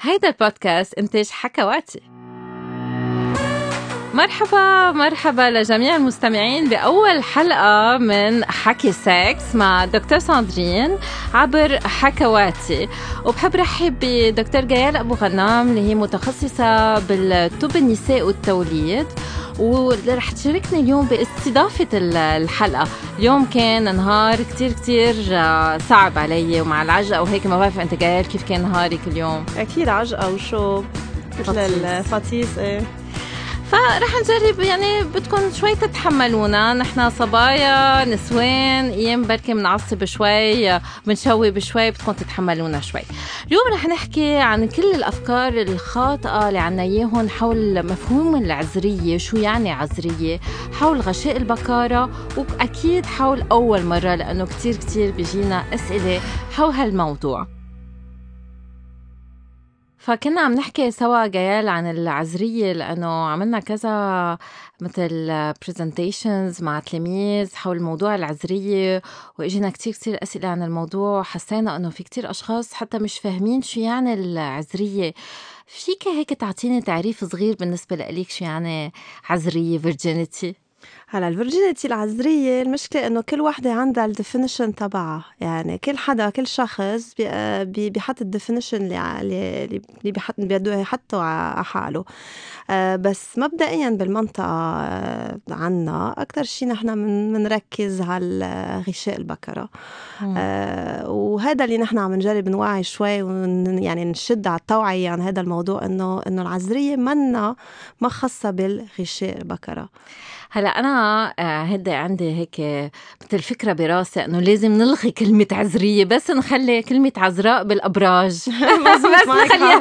هيدا البودكاست إنتاج حكواتي. مرحبا مرحبا لجميع المستمعين بأول حلقة من حكي سكس مع دكتور ساندرين عبر حكواتي. وبحب رحب بدكتور جيال أبو غنام اللي هي متخصصة بالطب النساء والتوليد. ورح تشاركني اليوم باستضافة الحلقة. اليوم كان نهار كتير كتير آه، صعب علي ومع العجقة وهيك. ما بعرف أنت جيال كيف كان نهارك اليوم؟ أكيد عجقة وشو مثل الفتيس إيه. فرح نجرب يعني بدكم شوي تتحملونا. نحن صبايا نسوان أيام بركي بنعصب شوي بنشوي شوي بدكم تتحملونا شوي. اليوم رح نحكي عن كل الأفكار الخاطئة اللي عنا إياهم حول مفهوم العذرية. شو يعني عذرية؟ حول غشاء البكارة وأكيد حول أول مرة لأنه كتير كتير بيجينا أسئلة حول هالموضوع. فكنا عم نحكي سوا جيال عن العذرية لأنه عملنا كذا مثل presentations مع تلاميذ حول موضوع العذرية وإجينا كتير كتير أسئلة عن الموضوع حسينا أنه في كتير أشخاص حتى مش فاهمين شو يعني العذرية فيك هيك تعطيني تعريف صغير بالنسبة لإليك شو يعني عذرية virginity هلا ال virginity العذرية المشكلة إنه كل وحدة عندها ال definition تبعها. يعني كل حدا كل شخص بي بيحط ال definition اللي اللي بيحط بده يحطه على حاله. آه، بس مبدئيا بالمنطقة آه، عنا أكثر شيء نحن بنركز على غشاء البكرة. آه وهذا اللي نحن عم نجرب نوعي شوي ون يعني نشد على التوعية عن هذا الموضوع إنه إنه العذرية منا ما خاصة بالغشاء البكرة. هلا أنا آه، هدي عندي هيك مثل فكره براسي إنه لازم نلغي كلمة عذريه بس نخلي كلمة عذراء بالأبراج. بس نخليها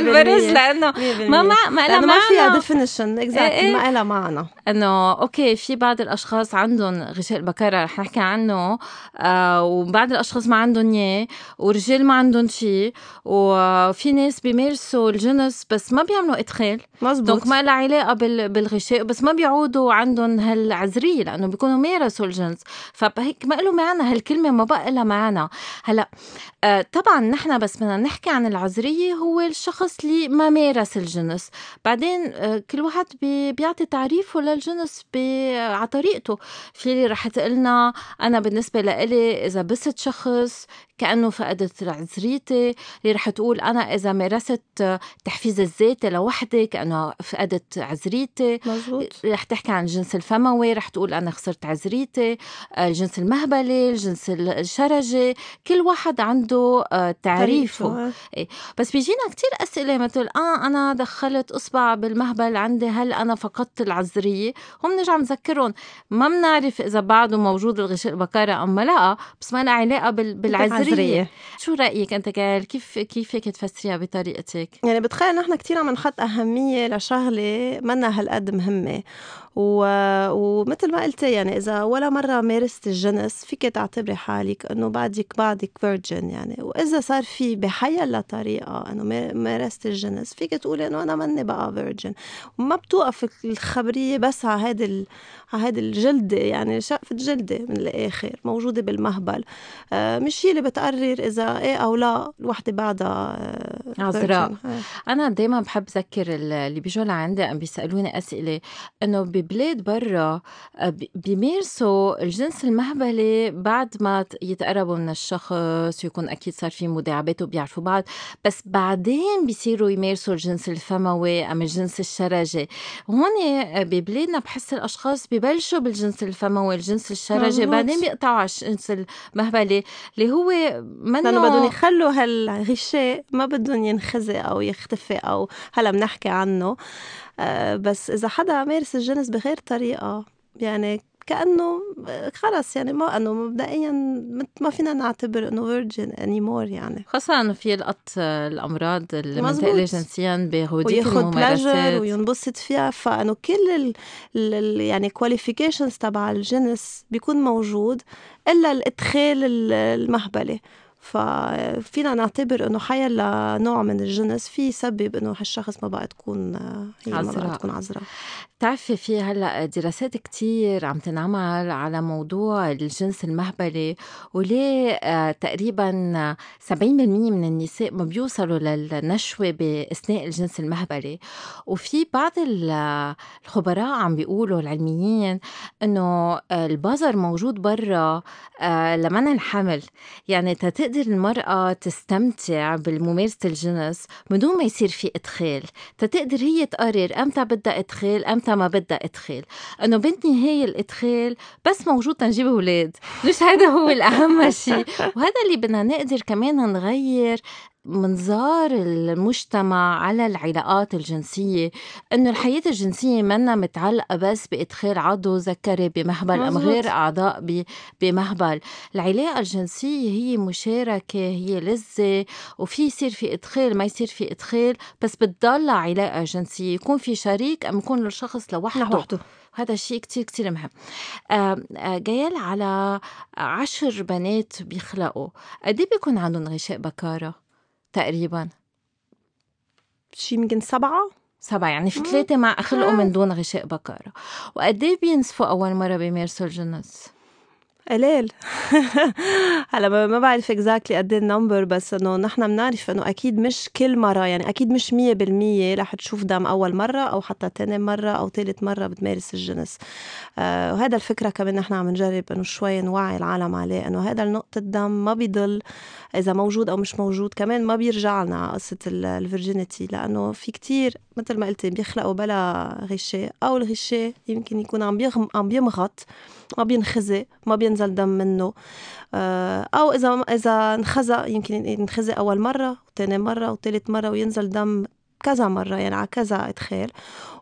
بالبرج لأنه ما ما ما لها ما فيها definition exactly ما لها معنى. إنه okay في بعض الأشخاص عندهم غشاء البكرة رح نحكي عنه. آه وبعض الأشخاص ما عندهم إياه ورجال ما عندهم شيء وفي ناس بيمارسوا الجنس بس ما بيعملوا إدخال. مزبوط. donc ما لها علاقة بالغشاء بس ما بيعودوا عندهم هالعذرية لأنه بيكونوا مارسوا الجنس فهيك ما له معنى هالكلمة ما بقى لها معنى. هلأ آه طبعا نحن بس بدنا نحكي عن العذرية هو الشخص اللي ما مارس الجنس بعدين آه كل واحد بي بيعطي تعريفه للجنس على طريقته. في اللي رح تقلنا أنا بالنسبة لإلي إذا بست شخص كأنه فقدت عذريتي اللي رح تقول أنا إذا مارست تحفيز الذاتي لوحدي كأنه فقدت عذريتي. مزبوط. رح تحكي عن الجنس الفموي رح تقول أنا خسرت عذريتي الجنس المهبلي الجنس الشرجي كل واحد عنده آه، تعريفه. إيه. بس بيجينا كتير أسئلة مثل آه أنا دخلت إصبع بالمهبل عندي هل أنا فقدت العذرية؟ هم نرجع نذكرهم. ما بنعرف إذا بعده موجود الغشاء البكارة أم لا بس ما لها علاقة بالعذرية. العذرية شو رأيك أنت جيال كيف كيف هيك تفسريها بطريقتك؟ يعني بتخيل نحن كثير عم نحط أهمية لشغلة منا هالقد مهمة. و... ومثل ما قلتي يعني إذا ولا مرة مارست الجنس فيك تعتبري حالك إنه بعدك بعدك virgin يعني. وإذا صار في بحيلله طريقة إنه مارست الجنس فيك تقولي إنه أنا ماني بقى virgin وما بتوقف الخبرية بس على هيدي ال... على هيدي الجلدة يعني شقفة جلدة من الآخر موجودة بالمهبل. آه مش هي اللي بتقرر إذا إيه أو لا الوحده بعدها آه عذراء. أنا دائما بحب ذكر اللي بيجوا لعندي عم بيسألوني أسئلة. إنه ببلاد برا آه، بيمارسوا الجنس المهبلي بعد ما يتقربوا من الشخص يكون أكيد صار في مداعبات وبيعرفوا بعض. بس بعدين بيصيروا يمارسوا الجنس الفموي أم الجنس الشرجي هون آه، ببلادنا بحس الأشخاص ببلشوا بالجنس الفموي الجنس الشرجي بعدين بيقطعوا على الجنس المهبلي اللي هو منه لأنه بدهم يخلوا هالغشاء ما بدهم ينخزق أو يختفي أو هلا بنحكي عنه. آه، بس إذا حدا مارس الجنس بغير طريقة يعني كأنه خلص يعني ما أنه مبدئيا ما فينا نعتبر إنه virgin anymore يعني. خاصة إنه فيه يلقط الأمراض المنتقله جنسيا بهوديك الممارسات. وينبسط فيها. فإنه كل ال ال يعني كواليفيكيشنز تبع الجنس بيكون موجود إلا الإدخال المهبلي ففينا نعتبر إنه حيلا نوع من الجنس في يسبب إنه هالشخص ما بقى تكون هي ما عذراء. بقى تكون عذراء. بتعرفي في هلأ دراسات كتير عم تنعمل على موضوع الجنس المهبلي وليه آه، تقريبا 70% من النساء ما بيوصلوا للنشوة بأثناء الجنس المهبلي. وفي بعض ال- الخبراء عم بيقولوا العلميين إنه البزر موجود برا آه، لمنع الحمل. يعني تتقدر المرأة تستمتع بالممارسة الجنس بدون ما يصير في إدخال. تتقدر هي تقرر أمتى بدها إدخال أمتى ما بدها إدخال. إنه بالنهاية الإدخال بس موجود تنجيب أولاد مش هذا هو الأهم شيء. وهذا اللي بدنا نقدر كمان نغير منظار المجتمع على العلاقات الجنسية إنه الحياة الجنسية منا متعلقة بس بإدخال عضو ذكري بمهبل أم. غير أعضاء بمهبل. العلاقة الجنسية هي مشاركة هي لذة وفي يصير في إدخال ما يصير في إدخال بس بتضل علاقة جنسية يكون في شريك أم يكون الشخص لوحده. لوحده. هذا الشيء كتير كتير مهم. آه، جايل على عشر بنات بيخلقوا. قد إيه بيكون عندهم غشاء بكارة؟ تقريبا شي يمكن سبعة سبعة يعني في. ثلاثة مع خلقوا. من دون غشاء بكارة وقد إيه بينزفوا أول مرة بيمارسوا الجنس قليل. هلا ما بعرف exactly قد إيه ال number بس إنه نحن بنعرف إنه أكيد مش كل مرة يعني أكيد مش 100% رح تشوف دم أول مرة أو حتى تاني مرة أو ثالث مرة بتمارس الجنس. آه وهذا الفكرة كمان نحن عم نجرب إنه شوي نوعي العالم عليه إنه هذا النقطه الدم ما بيضل إذا موجود أو مش موجود كمان ما بيرجع لنا على قصه الفيرجينيتي لأنه في كتير مثل ما قلتي بيخلقوا بلا غشاء أو الغشاء يمكن يكون عم بيغم عم بيمغط ما بينخزي ما بينزل دم منه. آه، أو إذا إذا انخزق يمكن ينخزق أول مرة وثاني مرة وثالث مرة وينزل دم كذا مرة يعني على كذا إدخال.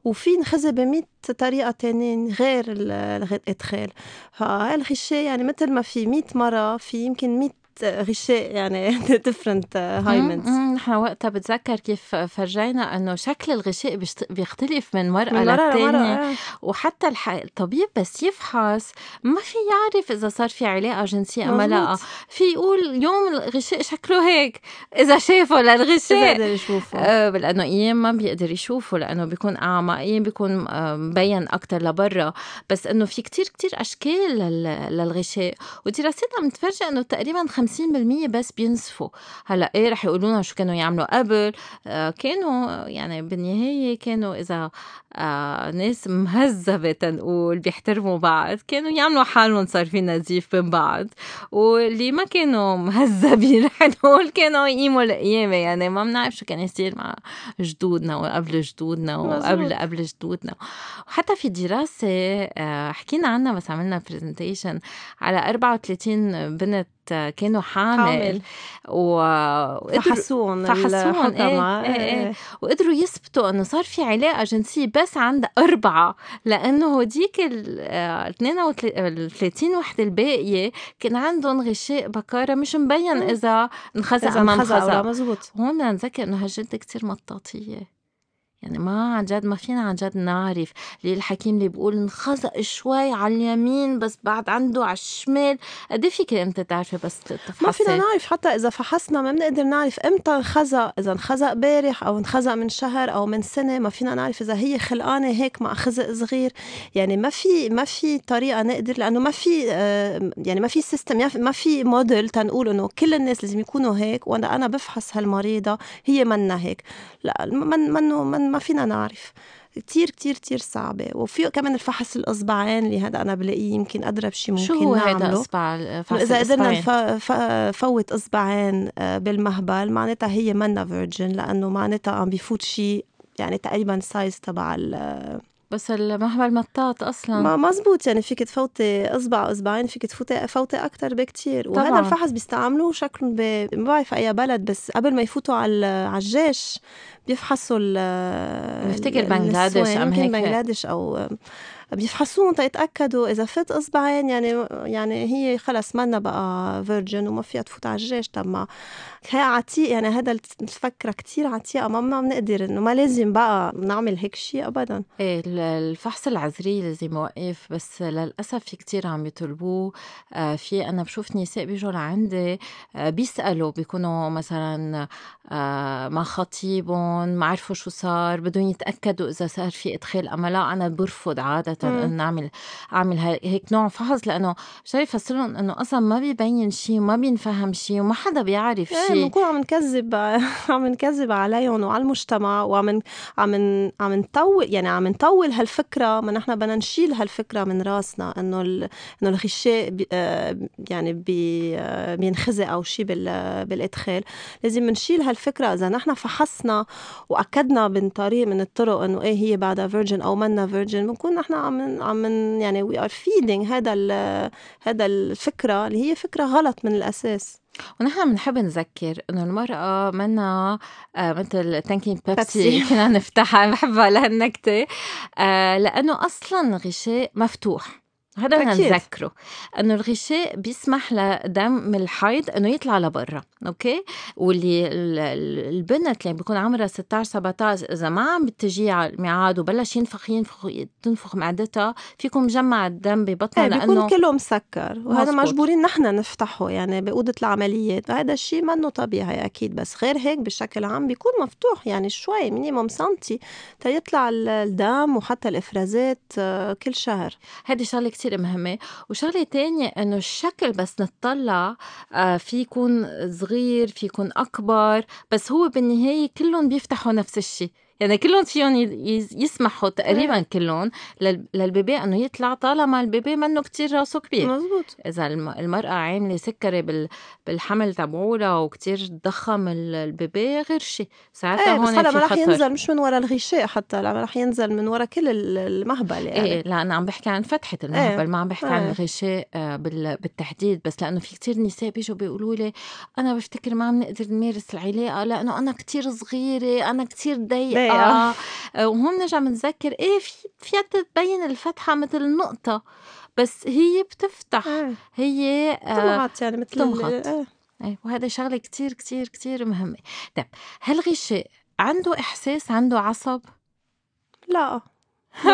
وفي نخزي بمية طريقة تانية غير ال- الإدخال. فهالغشاء يعني مثل ما في مية مرة في يمكن مية غشاء يعني different هايمنز نحن وقتها بتذكر كيف فرجينا إنه شكل الغشاء بيختلف من مرأة للتانية آه. وحتى الح... الطبيب بس يفحص ما في يعرف إذا صار في علاقة جنسية أم لا. في يقول يوم الغشاء شكله هيك إذا شافه للغشاء. قدر يشوفه. آه لأنه أيام ما بيقدر يشوفه لأنه بيكون اعمى أيام بيكون آه، مبين أكثر لبرا. بس إنه في كتير كتير أشكال لل... للغشاء. ودراسات عم تفرجي إنه تقريبا 50% بس بينسفوا هلأ إيه رح يقولوا لنا شو كانوا يعملوا قبل؟ آه كانوا يعني بالنهاية كانوا إذا آه ناس مهذبة تنقول بيحترموا بعض. كانوا يعملوا حالهم صار في نزيف بين بعض. واللي ما كانوا مهذبين رح نقول كانوا يقيموا القيامة. يعني ما بنعرف شو كان يصير مع جدودنا وقبل جدودنا وقبل. قبل جدودنا. وحتى في دراسة آه، حكينا عنها بس عملنا برزنتيشن على 34 بنت آه، كانوا حامل. حامل. و... فحسوهم فحسوهم، إيه، إيه. إيه. وقدروا يثبتوا إنه صار في علاقة جنسية بس عند أربعة لأنه هوديك ال آه، 32 وحده الباقية كان عندهم غشاء بكارة مش مبين. إذا انخزق إذا أم انخزق مزبوط. هون نذكر إنه هالجلدة كتير مطاطية. يعني ما عن جد ما فينا عن جد نعرف. ليه الحكيم اللي بيقول انخزق شوي على اليمين بس بعد عنده على الشمال؟ قد إيه فيك أنت تعرفي بس تفحصي؟ ما فينا نعرف حتى إذا فحصنا ما بنقدر نعرف إمتى انخزق. إذا انخزق بارح أو انخزق من شهر أو من سنة ما فينا نعرف إذا هي خلقانة هيك مع خزق صغير. يعني ما في ما في طريقة نقدر لأنه ما في آه، يعني ما في system ما في موديل تنقول إنه كل الناس لازم يكونوا هيك وأنا أنا بفحص هالمريضة هي منا هيك. لا من منه من ما فينا نعرف. كتير كتير كتير صعبة. وفي كمان الفحص الإصبعين اللي هذا أنا بلاقيه يمكن أضرب شي ممكن شو هو هيدا اصبع إنه فحص إذا قدرنا الإصبعين؟ نف- ف- فوت إصبعين آه، بالمهبل معناتها هي منا virgin لأنه معناتها عم بيفوت شيء يعني تقريبا size تبع بس المهبل مطاط أصلا ما مزبوط يعني فيك تفوتي إصبع أو إصبعين فيك تفوتي فوتي أكتر بكتير وهذا. الفحص بيستعملوه شكله ب... ما بعرف أي بلد بس قبل ما يفوتوا على على الجيش بيفحصوا ال بفتكر بنغلاديش يمكن هيك. بنغلاديش أو بيفحصوهم تيتاكدوا إذا فت إصبعين يعني يعني هي خلص منا بقى فيرجن وما فيها تفوت على الجيش. طب ما هي عتيق يعني هذا الفكرة كتير عتيقة. ما ما بنقدر إنه ما لازم بقى نعمل هيك شيء ابدا. إيه الفحص العذري لازم يوقف بس للأسف في كتير عم يطلبوه آه في أنا بشوف نساء بيجوا لعندي آه بيسألوا بيكونوا مثلا آه مع خطيبهم ما عرفوا شو صار بدهم يتأكدوا إذا صار في إدخال أم لا. أنا برفض عادة إن اعمل أعمل هيك نوع فحص لأنه شايف يفسر لهم إنه أصلا ما بيبين شيء وما بينفهم شيء وما حدا بيعرف إيه، شيء بنكون عم نكذب عم نكذب عليهم وعلى المجتمع وعم عم عم نطول يعني عم نطول هالفكرة ما نحن بدنا نشيل هالفكرة من راسنا إنه إنه الغشاء بي آه، يعني بي آه، بينخزق أو شيء بالإدخال. لازم نشيل هالفكرة. إذا نحن فحصنا وأكدنا من طريق من الطرق إنه إيه هي بعدها virgin أو منا virgin بنكون نحن عم عم يعني we are feeding هذا هذا الفكرة اللي هي فكرة غلط من الأساس. ونحن بنحب نذكر إنه المرأة منا آه مثل تنكة بيبسي فينا نفتحها بحبها لهالنكتة. آه لأنه أصلا غشاء مفتوح. هذا بدنا نذكره إنه الغشاء بيسمح لدم الحيض إنه يطلع لبرا okay؟ واللي البنت اللي بيكون عمرها 16 17 إذا ما عم بتجي على الميعاد وبلش ينفخ ينفخ تنفخ معدتها فيكم مجمع الدم ببطنها إيه لأنه بيكون كله مسكر وهذا مزبوط. مجبورين نحن نفتحه يعني بأوضة العمليات وهذا الشيء منه طبيعي أكيد بس غير هيك بشكل عام بيكون مفتوح يعني شوي minimum سنتي تيطلع الدم وحتى الإفرازات آه، كل شهر. هذه شغلة كثير كتير مهمة. وشغلة تانية إنه الشكل بس نطلع آه، في يكون صغير في يكون أكبر بس هو بالنهاية كلهم بيفتحوا نفس الشيء. يعني كلهم فيهم يسمحوا تقريبا كلهم لل baby إنه يطلع طالما ال baby منه كتير راسه كبير. مزبوط إذا المرأة عاملة سكري بالحمل تبعولها وكتير ضخم ال baby غير شيء ساعتها إيه هون بس هلا ما رح ينزل مش من ورا الغشاء حتى لا رح ينزل من ورا كل المهبل يعني. إيه لا أنا عم بحكي عن فتحة المهبل إيه. ما عم بحكي إيه. عن الغشاء آه، بالتحديد بس لأنه في كتير نساء بيجوا بيقولوا لي أنا بفتكر ما عم نقدر نمارس العلاقة لأنه أنا كتير صغيرة أنا كتير ضيقة. آه. وهون نرجع بنتذكر إيه في فيها تبين الفتحه مثل النقطة بس هي بتفتح. آه. هي طلعت يعني مثل تمغط آه. إيه وهذا شغلة كتير كتير كتير مهمة. طيب هل غشاء عنده إحساس عنده عصب؟ لا.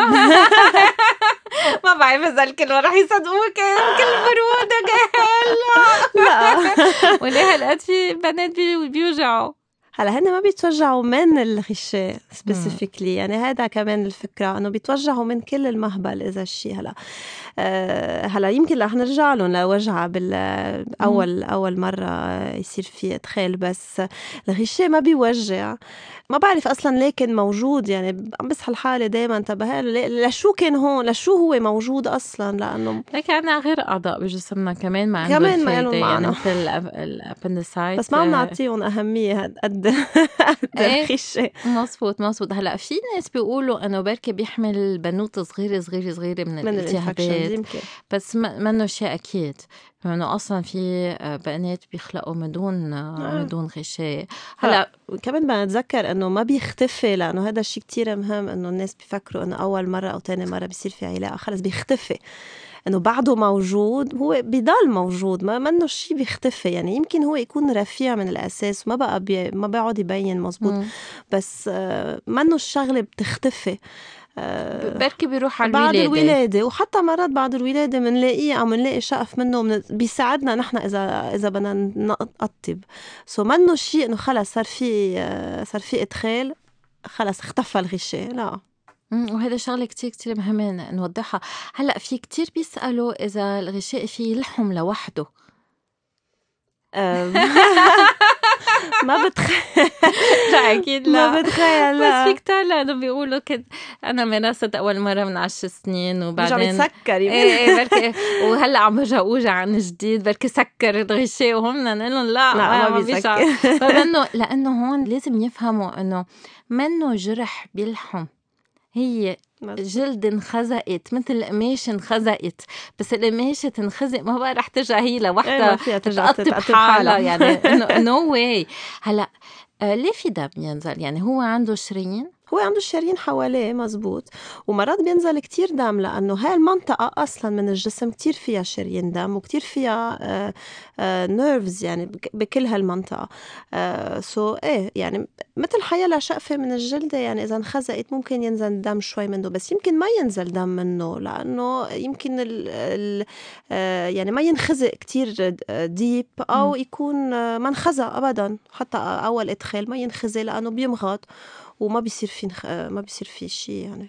ما بعرف إذا الكلمة رح يصدقوك كل برودة هلا لا. وليه هالقد في بنات بيوجعوا. هلا هن ما بيتوجعوا من الغشاء سبيسيفيكلي يعني هذا كمان الفكرة إنه بيتوجعوا من كل المهبل إذا الشيء هلا. أه هلا يمكن رح نرجع لهم لوجعة بالاول أول مرة يصير في إدخال بس الغشاء ما بيوجع. ما بعرف أصلا ليه كان موجود يعني عم بس هالحالة دائما انتبه لشو كان هون؟ لشو هو موجود أصلا؟ لأنه لك عنا غير اعضاء بجسمنا كمان ما كمان ما يعني مثل الابندسايت بس ما عم نعطيهم أهمية قد قد إيه، الخشه مزبوط مزبوط هلا في ناس بيقولوا إنه بركي بيحمل بنوت صغيرة صغيرة صغيرة من, من الالتهابات. بس منه شيء أكيد. لأنه أصلا في بنات بيخلقوا من دون آه. من دون غشاء. هلا كمان بدنا نتذكر إنه ما بيختفي لأنه هذا الشيء كتير مهم إنه الناس بيفكروا إنه أول مرة أو ثاني مرة بيصير في علاقة. خلص بيختفي. إنه بعده موجود هو بضل موجود ما منه شيء بيختفي. يعني يمكن هو يكون رفيع من الأساس ما بقى بي ما بيقعد يبين مزبوط بس آه، منه الشغلة بتختفي. آه، بركي بيروح على بعد الولاده. الولاده وحتى مرات بعد الولاده بنلاقيه عم نلاقي شقف منه من بيساعدنا نحن إذا إذا بدنا نقطب. سو منه شيء إنه خلص صار في آه، صار في إدخال خلص اختفى الغشاء. لا. وهذا شغلة كتير كتير مهمة نوضحها. هلأ في كتير بيسألوا إذا الغشاء فيه يلحم لوحده. ما بتخيل لا أكيد لا. ما بتخيل لا. بس في كتار لأنه بيقولوا كنت أنا مارست أول مرة من عشر سنين وبعدين سكر إيه إيه بركي وهلأ عم برجع اوجع عن جديد بركي سكر الغشاء وهم نقول لهم لا, لا ما بيسكر فلانه لأنه هون لازم يفهموا إنه منه جرح بيلحم. هي جلد انخزقت مثل القماش انخزقت. بس القماشه تنخزق ما بقى رح ترجع هي لوحدها. إيه فيها ترجع تقطب حالها يعني no way هلأ آه ليه في دم ينزل؟ يعني هو عنده شرايين هو عنده الشرايين حواليه مزبوط. ومرات بينزل كتير دم لأنه هاي المنطقة أصلا من الجسم كتير فيها شرايين دم وكتير فيها nerves يعني بكل هالمنطقة. so, إيه يعني مثل حيلا شقفة من الجلدة يعني إذا انخزقت ممكن ينزل دم شوي منه بس يمكن ما ينزل دم منه لأنه يمكن ال ال يعني ما ينخزق كتير deep أو يكون ما انخزق أبدا. حتى أول إدخال ما ينخزق لأنه بيمغط. وما بيصير في ما بيصير في شيء يعني.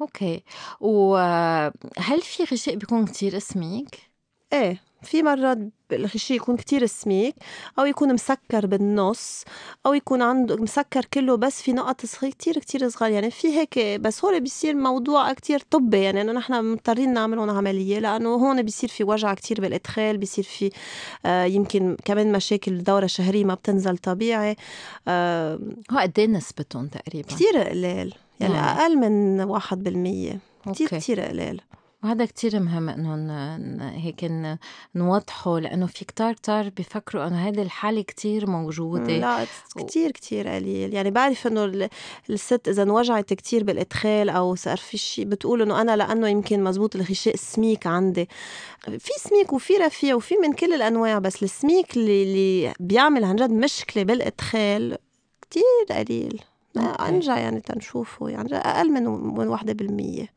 okay. وهل في غشاء بيكون كتير سميك؟ إيه. في مرات الغشاء يكون كتير سميك أو يكون مسكر بالنص أو يكون عنده مسكر كله بس في نقط صغيرة كتير كتير صغار يعني في هيك بس هون بيصير موضوع كتير طبي. يعني إنه نحن مضطرين نعملهم عملية لأنه هون بيصير في وجع كتير بالإدخال بيصير في آه يمكن كمان مشاكل الدورة الشهرية ما بتنزل طبيعي. آه هو قد إيه نسبتهم تقريبا؟ كتير قليل. يعني, أقل من واحد بالمية. كتير كتير قليل. وهذا كتير مهم إنه هيك نوضحه لأنه في كتار كتار بيفكروا إنه هذه الحالة كتير موجودة. لا كتير كتير قليل. يعني بعرف إنه الست إذا انوجعت كتير بالإدخال أو صار في شيء بتقول إنه أنا لأنه يمكن مزبوط الغشاء سميك عندي. في سميك وفي رفيع وفي من كل الأنواع بس السميك اللي, اللي بيعمل عن جد مشكلة بالإدخال كتير قليل. انجا يعني تنشوفه يعني أقل من من واحدة بالمية.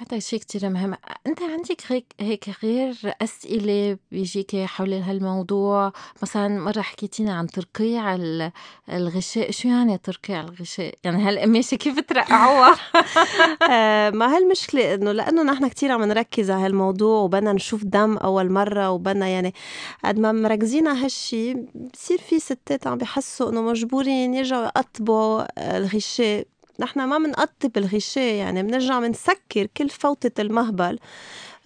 هذا شيء كتير مهم. أنت عندك هيك هيك غير أسئلة بيجيك حول هالموضوع؟ مثلا مرة حكيتينا عن ترقيع الغشاء. شو يعني ترقيع الغشاء؟ يعني هالقماشه كيف ترقعوها آه، ما هالمشكله إنه لأنه نحن كتير عم نركز على هالموضوع وبدنا نشوف دم أول مرة وبدنا يعني قد ما مركزين على هالشي بصير في ستات عم بحسوا إنه مجبورين يرجعوا يقطبوا الغشاء. نحن ما بنقطب الغشاء يعني بنرجع بنسكر كل فوطة المهبل.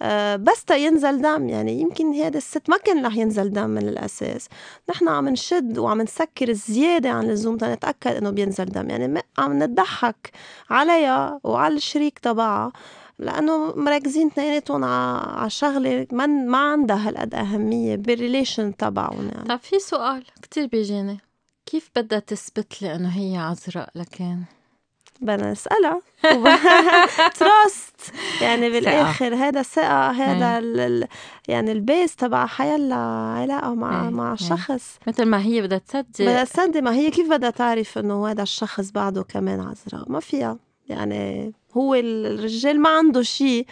أه بس تا ينزل دم يعني يمكن هذا الست ما كان رح ينزل دم من الأساس. نحن عم نشد وعم نسكر زيادة عن اللزوم تنتأكد إنه بينزل دم. يعني عم نضحك عليها وعلى الشريك تبعها لأنه مركزين اثنيناتهم على شغلة ما ما عندها هالقد أهمية بال relation تبعهم يعني. طيب في سؤال كتير بيجيني. كيف بدها تثبت لي إنه هي عذراء لكن بدنا نسألها trust يعني بالآخر هذا ثقة هذا ال يعني ال base تبع حيلا علاقة مع مع شخص. مثل ما هي بدها تصدق بدها تصدق ما هي. كيف بدها تعرف إنه هذا الشخص بعده كمان عذراء ما فيها. يعني هو الرجال ما عنده شيء.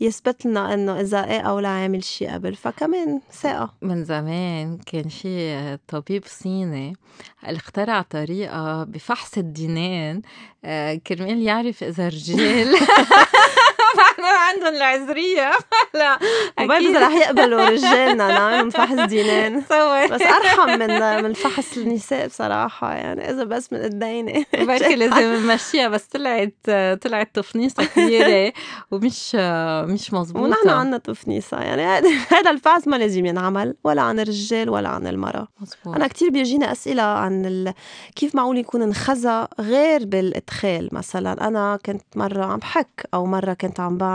يثبت لنا إنه إذا إيه أو لا عامل شيء قبل. فكمان ثقة. من زمان كان شي طبيب صيني اخترع طريقة بفحص الدينين آه، كرمال يعرف إذا الرجال فاحنا عندهم العذرية. لا وبرضه رح يقبلوا رجالنا نعمل فحص دينين. بس أرحم من من فحص النساء بصراحة يعني إذا بس من قديني بركي لازم نمشيها بس طلعت طلعت تفنيصة كبيرة ومش مش مزبوطة ونحن عنا تفنيصة يعني هذا الفحص ما لازم ينعمل ولا عن الرجال ولا عن المرأة. مزبوط. أنا كتير بيجينا أسئلة عن ال... كيف معقول يكون انخزى غير بالإدخال؟ مثلا أنا كنت مرة عم بحك أو مرة كنت عم بعمل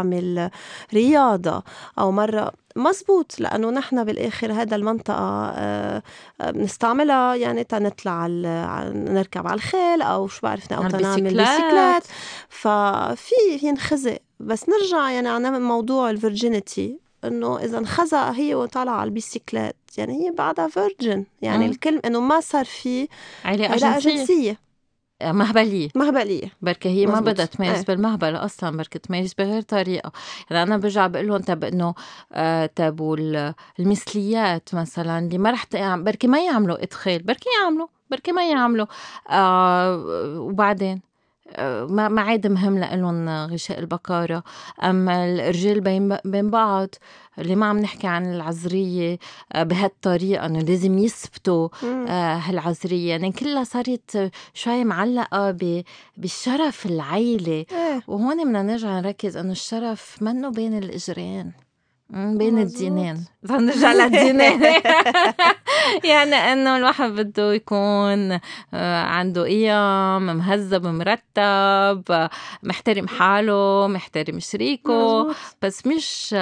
رياضة أو مرة. مزبوط لأنه نحن بالآخر هذا المنطقة آه، آه، بنستعملها يعني تنطلع نركب على الخيل أو شو بعرفنا أو تنعمل بيسيكلات. ففي ينخزق بس نرجع يعني على موضوع ال virginity إنه إذا انخزق هي وطالعة على البيسيكلات يعني هي بعدها virgin. يعني الكلمة إنه ما صار في علاقه جنسيه مهبلية. مهبلية. بركة هي ما بدها تميز إيه. بالمهبلة أصلا بركة تميز بغير طريقة. يعني أنا برجع بقول لهم طب إنه آه طب المثليات مثلا اللي ما رح بركة ما يعملوا إدخال بركة يعملوا بركة ما يعملوا. آه وبعدين؟ ما ما عاد مهم لهم غشاء البكارة أما الرجال بين بين بعض اللي ما عم نحكي عن العذرية آه، بهالطريقة إنه لازم يثبتوا آه، هالعذرية يعني كلها صارت شوي معلقة بالشرف العيلة. إيه. وهون بدنا نرجع نركز إنه الشرف منه بين الإجرين. بين الدينين. نرجع للدينين يعني إنه الواحد بده يكون آه، عنده قيم مهذب مرتب محترم حاله محترم شريكه. بس مش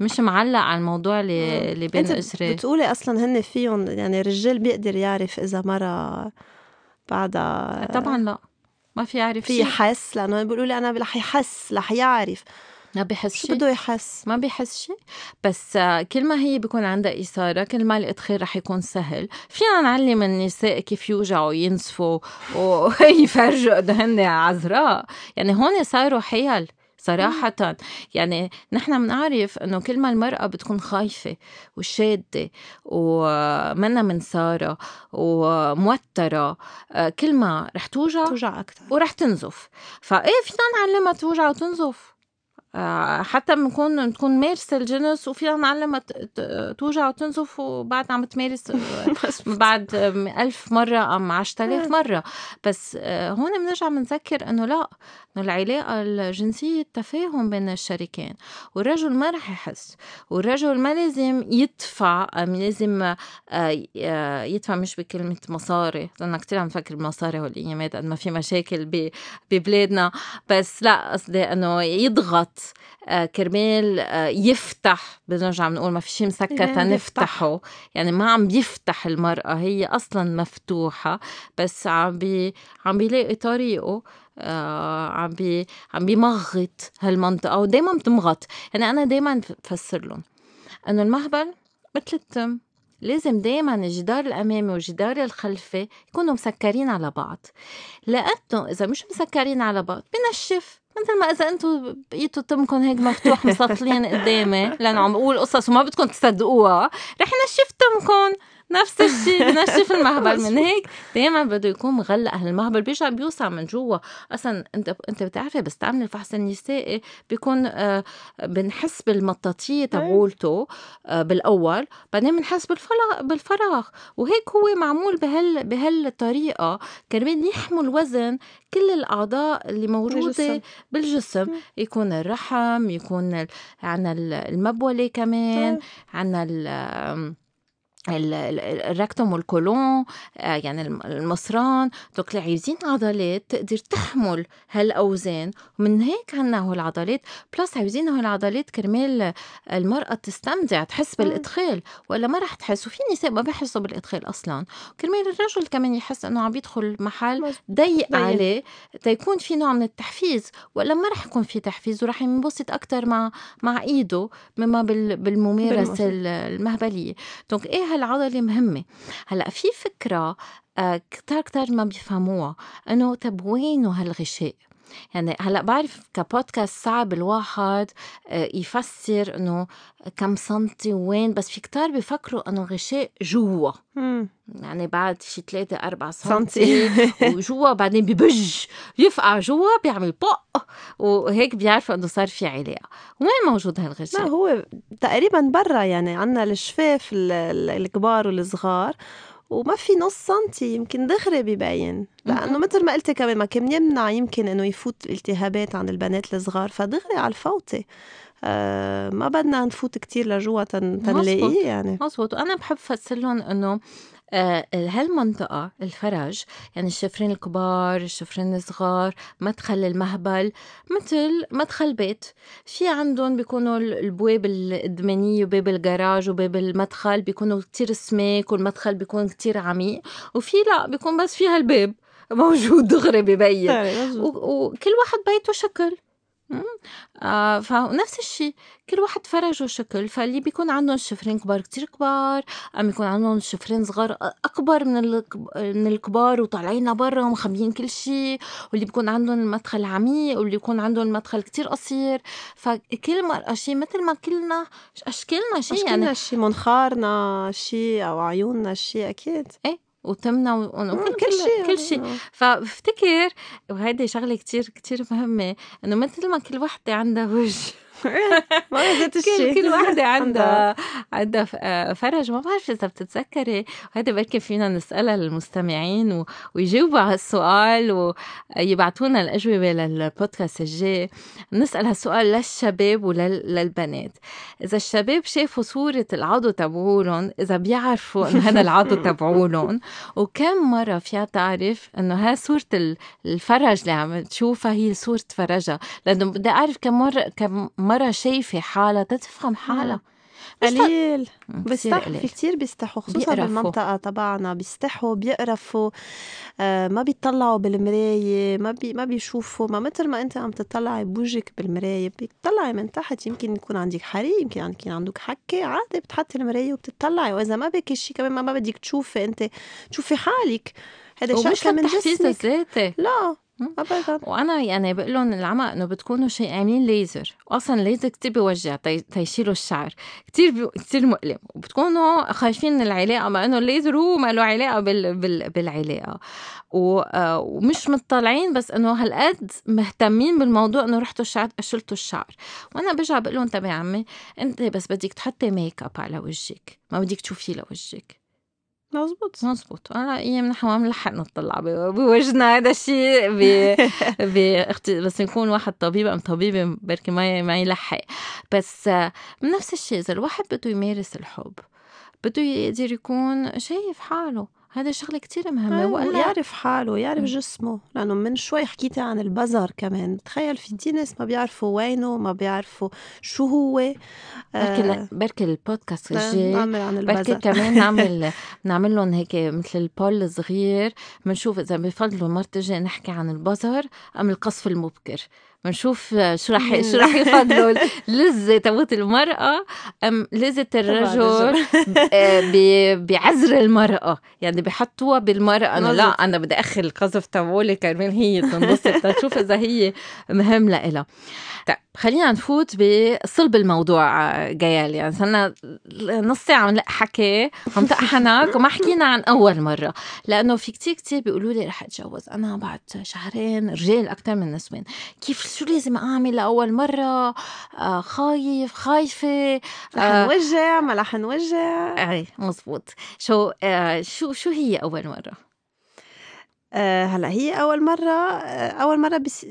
مش معلق على الموضوع اللي, اللي بين الأسرة. بتقولي أصلا هن فيهم يعني الرجال بيقدر يعرف إذا مرة بعدها طبعا لا. ما في يعرف في يحس لأنه بيقولوا لي أنا رح يحس رح يعرف. ما بحس شو شيء. بده يحس؟ ما بيحس شيء. بس كل ما هي بيكون عندها إثارة كل ما الإدخال رح يكون سهل. فينا نعلم النساء كيف يوجعوا ينسفوا ويفرجوا قد هن عذراء يعني هون صاروا حيل صراحة. يعني نحن بنعرف إنه كل ما المرأة بتكون خايفة وشادة ومنا منصارة وموترة آه، كل ما رح توجع توجع أكثر ورح تنزف. فإيه فينا نعلمها توجع وتنزف؟ حتى بنكون تكون مارسة الجنس وفينا نعلمها توجع وتنزف وبعد عم تمارس بعد ألف مرة أم عشرة آلاف مرة. بس آه، هون بنرجع بنذكر إنه لا إنه العلاقة الجنسية تفاهم بين الشريكين. والرجل ما رح يحس والرجل ما لازم يدفع أم لازم آه، آه، يدفع مش بكلمة مصاري. لأن كتير عم نفكر بالمصاري والأيامات قد ما في مشاكل ببلادنا. بس لا قصدي إنه يضغط آه، كرمال آه، يفتح بنرجع بنقول ما في شيء مسكر إيه، تنفتحه. يعني ما عم بيفتح المرأة هي أصلا مفتوحة بس عم بي عم بيلاقي طريقه آه عم بي عم بيمغط هالمنطقة ودايما بتمغط. يعني أنا دايما بفسر لهم إنه المهبل مثل التم. لازم دايما الجدار الأمامي والجدار الخلفي يكونوا مسكرين على بعض. لأنه إذا مش مسكرين على بعض بنشف. مثل ما إذا أنتم بقيتوا تمكم هيك مفتوح مسطلين قدامي لأنه عم بقول قصص وما بدكم تصدقوها رح نشف تمكم نفس الشيء بنشف المهبل. من هيك دائما بده يكون مغلق هالمهبل. بيرجع بيوسع من جوا. أصلا أنت أنت بتعرفي بس تعمل الفحص النسائي بيكون آه بنحس بالمطاطية تبعولته آه بالأول. بعدين بنحس بالفراغ بالفراغ. وهيك هو معمول بهال بهالطريقة. كرمال يحمل وزن كل الأعضاء اللي موجودة بالجسم. بالجسم. يكون الرحم يكون عنا المبولة كمان ال- ال- ال rectum والكولون آه، يعني الم- المصران donc عايزين عضلات تقدر تحمل هالأوزان. ومن هيك عنا هو العضلات. plus عايزين هو العضلات كرمال المرأة تستمتع تحس بالإدخال. ولا ما رح تحس؟ وفي نساء ما بيحسوا بالإدخال أصلا. كرمال الرجل كمان يحس إنه عم يدخل محل. ضيق. عليه. تيكون في نوع من التحفيز. ولا ما رح يكون في تحفيز ورح ينبسط أكتر مع مع إيده مما بال- بالممارسة بالممارسة. ال- المهبلية. دونك إيه هالعضلة مهمة هلأ في فكرة آه، كتار كتار ما بيفهموها إنه طب وينه هالغشاء؟ يعني هلأ بعرف كبودكاست صعب الواحد آه، يفسر إنه كم سنتي وين بس في كتار بيفكروا إنه الغشاء جوا. يعني بعد شي 3 4 سنتي. وجوا بعدين ببج يفقع جوا بيعمل بق وهيك بيعرفوا إنه صار في علاقة وين موجود لا هالغشاء هو تقريبا برا يعني عنا الشفاف ال- ال- الكبار والصغار وما في نص سنتي يمكن دغري ببين لأنه مثل ما قلتي كمان ما كان يمنع يمكن إنه يفوت التهابات عن البنات الصغار فدغري على الفوطه آه ما بدنا نفوت كتير لجوا. تنلاقيه يعني. مزبوط وأنا بحب فسر لهم إنه هالمنطقة الفرج يعني الشفرين الكبار الشفرين الصغار مدخل المهبل مثل مدخل بيت في عندهم بيكونوا ال- البواب القدمانية وباب الجراج وباب المدخل بيكونوا كتير سماك والمدخل بيكون كتير عميق وفي لا بيكون بس فيها الباب موجود دغري ببين. و- وكل واحد بيته شكل. آه فنفس الشيء كل واحد فرجه شكل فاللي بيكون عندهم شفرين كبار كتير كبار أم يكون عندهم شفرين صغار أكبر من من الكبار وطالعين لبرا ومخبيين كل شيء واللي بيكون عندهم المدخل عميق واللي بيكون عندهم المدخل كتير قصير. فكل مرأة شيء مثل ما كلنا أشكالنا شيء أشكالنا يعني شي منخارنا شي أو عيوننا شي أكيد. إيه. وتمنا و- مم، وكل كل شي كل شيء آه. فبفتكر وهيدي شغلة كتير كتير مهمة إنه مثل ما كل وحدة عندها وجه ما ذات كل الشي كل وحده عندها عندها آه، فرج. ما بعرف إذا بتتذكري. هيدا بركي فينا نسألها للمستمعين و- ويجاوبوا على السؤال ويبعتونا الأجوبة للبودكاست الجاي. نسأل هالسؤال للشباب وللبنات إذا الشباب شافوا صورة العضو تبعولن إذا بيعرفوا إنه هذا العضو تبعولن وكم مرة فيها تعرف إنه ها صورة ال- الفرج اللي عم تشوفها هي صورة فرجها؟ لأنه بدي أعرف كم مره كم مرة شايفه حالها تتفهم حالها قليل. بيستحوا في كتير بيستحوا خصوصا بيقرفوا. بالمنطقة تبعنا بيستحوا بيقرفوا آه ما بيطلعوا بالمراية ما بي ما بيشوفوا. ما مثل ما أنت عم تطلعي بوجهك بالمراية بتطلعي من تحت. يمكن يكون عندك حريق يمكن يمكن عندك حكة. عادي بتحطي المراية وبتطلعي. وإذا ما بك شيء كمان ما, بدك تشوفي أنت تشوفي حالك. هذا شكل من جسمك. لا. ابدا. وأنا يعني بقول لهم العمى إنه بتكونوا شيء عاملين ليزر. واصلا الليزر كتير بيوجع تي- تيشيلوا الشعر. كتير بي... كتير مؤلم. وبتكونوا خايفين من العلاقة مع إنه الليزر هو ما له علاقة بال... بال... بالعلاقة. و... ومش مطلعين بس إنه هالقد مهتمين بالموضوع إنه رحتوا الشعر شلتوا الشعر. وأنا برجع بقول لهم طب يا عمي أنت بس بدك تحطي ميك اب على وجهك. ما بدك تشوفيه لوجهك. مزبوط مزبوط أنا نحن ما بنلحق نطلع بوجهنا. هذا الشيء ب... باختي بس يكون واحد طبيب أم طبيبة بركي ما ما يلحق. بس آه، نفس الشيء إذا الواحد بده يمارس الحب بده يقدر يكون شايف حاله. هذا شغلة كتير مهمة أيوة، ولا يعرف حاله يعرف. جسمه لأنه من شوي حكيتي عن البزر كمان. تخيل في كتير ناس ما بيعرفوا وينه ما بيعرفوا شو هو بركي آه، بركي البودكاست الجاي. نعمل عن بركي البزر. كمان نعمل نعمل لهم هيك مثل البول صغير بنشوف إذا بفضلوا المرة تجي نحكي عن البزر أم القصف المبكر. بنشوف شو رح؟ شو رح يفضلوا اللذة تبوت المرأة أم لذة الرجل. آه، ب- بعذر المرأة يعني بحطوها بالمرأة انه لا. أنا بدي اخر القذف تبعولي كرمال هي تنبسط تشوف إذا هي مهم لإلها خلينا نفوت بصلب الموضوع آه، جيال. يعني صرنا نص ساعة عم نلاقي حكي عم تقحنك وما حكينا عن أول مرة. لأنه في كتير كتير بيقولوا لي رح أتجوز. أنا بعد شهرين رجال أكتر من نسوان. كيف شو لازم أعمل لأول مرة؟ آه خايف خايفة. رح آه نوجع ما رح نوجع. اي مزبوط. شو آه شو شو هي أول مرة؟ هلأ هي أول مرة أول مرة بس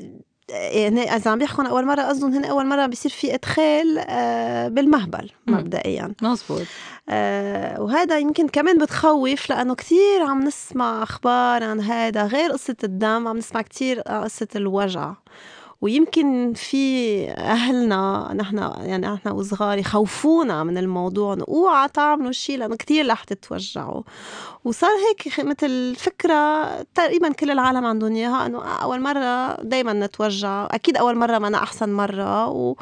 يعني إذا عم بيحكوا أول مرة قصدهم هن أول مرة بصير في إدخال آه، بالمهبل. مبدئيا. مزبوط آه، وهذا يمكن كمان بتخوف لأنه كثير عم نسمع أخبار عن هذا غير قصة الدم عم نسمع كثير قصة الوجع. ويمكن في أهلنا نحن يعني نحن وصغار يخوفونا من الموضوع اوعى تعملوا شيء لأنه كثير رح تتوجعوا. وصار هيك مثل فكرة تقريبا كل العالم عندهم إياها إنه أول مرة دائما نتوجع. أكيد أول مرة ما أنا أحسن مرة و...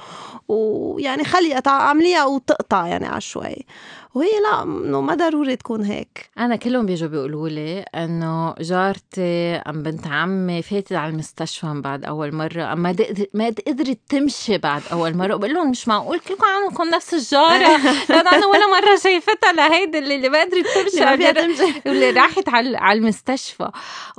ويعني خلي أتع- أعمليها وتقطع يعني على شوي وهي لا إنه ما ضروري تكون هيك. أنا كلهم بيجوا بيقولوا لي إنه جارتي ام بنت عمي فاتت على المستشفى من بعد أول مرة أما ما قدرت تمشي بعد أول مرة. بقول لهم مش معقول كلكم عندكم نفس الجارة. لأنه أنا ولا مرة شايفتها لهيدي اللي, اللي ما قدرت تمشي. واللي راحت على المستشفى.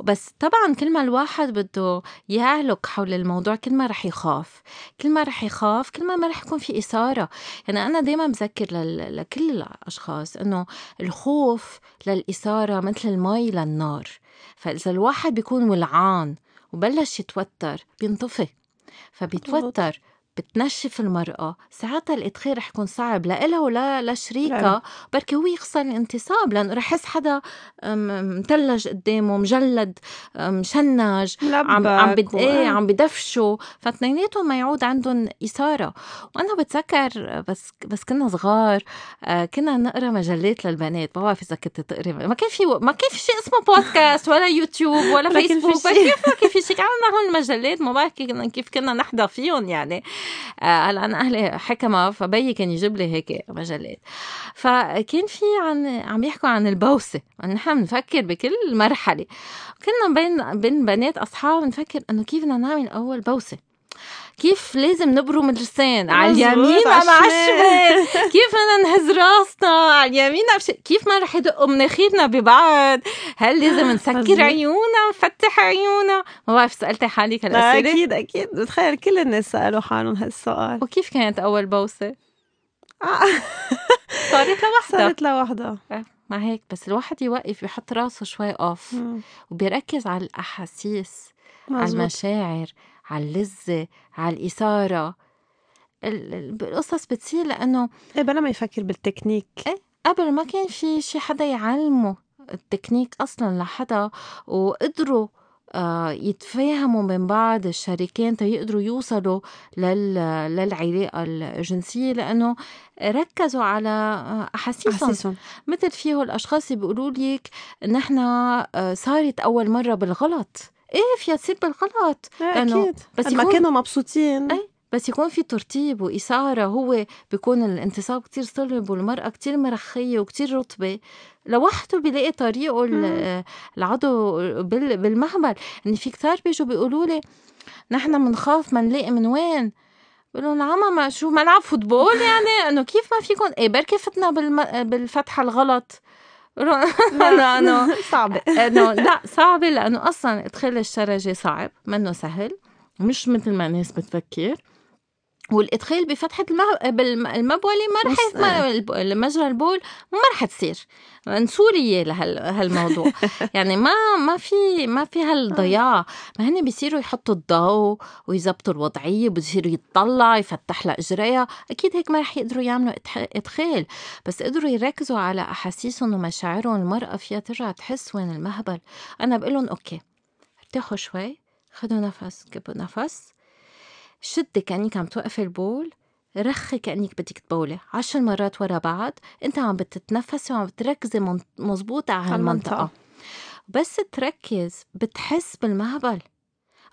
بس طبعا كل ما الواحد بده يعلق حول الموضوع كل ما رح يخاف. كل ما رح يخاف كل ما ما رح يكون في إثارة. يعني أنا دايما بذكر. لكل الأشخاص إنه الخوف للإثارة مثل المي للنار. فإذا الواحد بيكون ولعان وبلش يتوتر بينطفي فبيتوتر بتنشف المرأة ساعتها الإدخال رح يكون صعب لإلها ولا لشريكها نعم. بركي هو يخسر الانتصاب لأنه رح يحس حدا مثلج قدامه مجلد مشنج عم عم بد... إيه عم بدفشوا فاثنيناتهم ما يعود عندهم إثارة. وأنا بتذكر بس بس كنا صغار آه كنا نقرأ مجلات للبنات. ما بعرف اذا كنت تقري. ما كان في ما كان في شيء اسمه بودكاست ولا يوتيوب ولا فيسبوك. كيف ما كان في شيء. عندنا هون المجلات ما بعرف كيف كنا نحضر فيهم يعني. هلا أنا أهلي حكمة فبيي كان يجيب لي هيك مجلات. فكان في عن عم يحكوا عن البوسة. نحن بنفكر بكل مرحلة. كنا بين بين بنات أصحاب نفكر إنه كيف بدنا نعمل أول بوسة. كيف لازم نبرم اللسان؟ على اليمين على ام على الشمال كيف بدنا نهز راسنا؟ على اليمين كيف ما رح يدقوا مناخيرنا ببعض؟ هل لازم نسكر. عيوننا نفتح عيوننا؟ ما بعرف سألتي حالك لا هالاسئله أكيد أكيد. بتخيل كل الناس سألوا حالهم هالسؤال. وكيف كانت أول بوسة؟ آه، صارت لوحدها. صارت لوحدها. ما هيك بس الواحد يوقف يحط راسه شوي اوف. وبيركز على الأحاسيس على مزبوط. المشاعر على اللذة على الإثارة. ال- ال- القصص بتصير لأنه إيه بلا ما يفكر بالتكنيك. قبل ما كان في شي حدا يعلمه التكنيك أصلا لحدا وقدروا آه، يتفاهموا من بعض الشريكين تيقدروا يوصلوا لل... للعلاقة الجنسية لأنه ركزوا على أحاسيسهم. أحسسهم مثل فيه الأشخاص اللي بيقولوا لك نحن آه، صارت أول مرة بالغلط. إيه فيها تصير بالغلط. لأنه أكيد. بس بس ما يكون- كانوا مبسوطين. أي. بس يكون في ترتيب وإثارة هو بيكون الانتصاب كتير صلب والمرأة كتير مرخية وكتير رطبة. لوحده بيلاقي طريقه ال- العضو بال- بالمهبل إن في كتار بيجوا بيقولوا لي نحن بنخاف ما نلاقي من وين. بقول لهم عمى ما شو ملعب فوتبول يعني؟ إنه كيف ما فيكم؟ إيه بركي فتنا بالم... بالفتحة الغلط. بقول لهم لا إنه لا صعبة لأنه أصلا ادخال الشرجة صعب منه سهل مش مثل ما الناس بتفكر. والإدخال بفتحة المه... بالمبولة ما رح الب- مجرى البول ما رح تصير. نسورية لهالموضوع يعني ما ما في ما في هالضياع. ما هن بيصيروا يحطوا الضوء ويزبطوا الوضعية بيصيروا يتطلع يفتح لها إجريها. أكيد هيك ما رح يقدروا يعملوا إدخال. بس قدروا يركزوا على أحاسيسهم ومشاعرهم. المرأة فيها ترجع تحس وين المهبل. أنا بقول لهم أوكي ارتاحوا شوي خدوا نفس جيبوا نفس. شدي كأنك عم توقفي البول رخي كأنك بدك تبولي عشر مرات ورا بعض أنت عم بتتنفسي وعم بتركزي مزبوط على هالمنطقة المنطقة. بس تركز بتحس بالمهبل.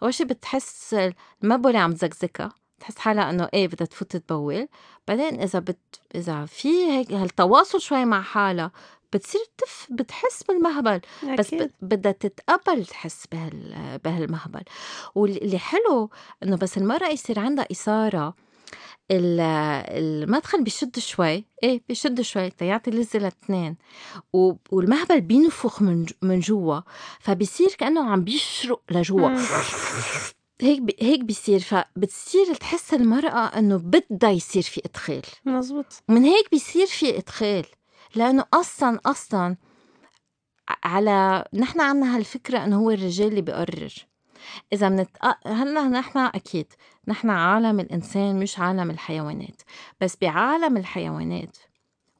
أول شي بتحس المبولة عم تزكزكها بتحس حالها إنه إيه بدها تفوت تبول. بعدين إذا بت... إذا في هيك هالتواصل شوي مع حالها بتصير تف... بتحس بالمهبل. بس أكيد. ب- بدها تتقبل تحس بهال بهالمهبل. واللي حلو إنه بس المرأة يصير عندها ال- المدخل بيشد شوي. إيه بيشد شوي. تيعطي لذة للاثنين و- والمهبل بينفخ من من جوا. فبيصير كأنه عم بيشرق لجوا. هيك بي هيك بيصير. فبتصير تحس المرأة إنه بدها يصير في إدخال. مزبوط. ومن هيك بيصير في إدخال. لأنه أصلا أصلا ع- على نحن عنا هالفكرة إنه هو الرجال اللي بيقرر إذا منت هلأ نحن أكيد نحن عالم الإنسان مش عالم الحيوانات بس بعالم الحيوانات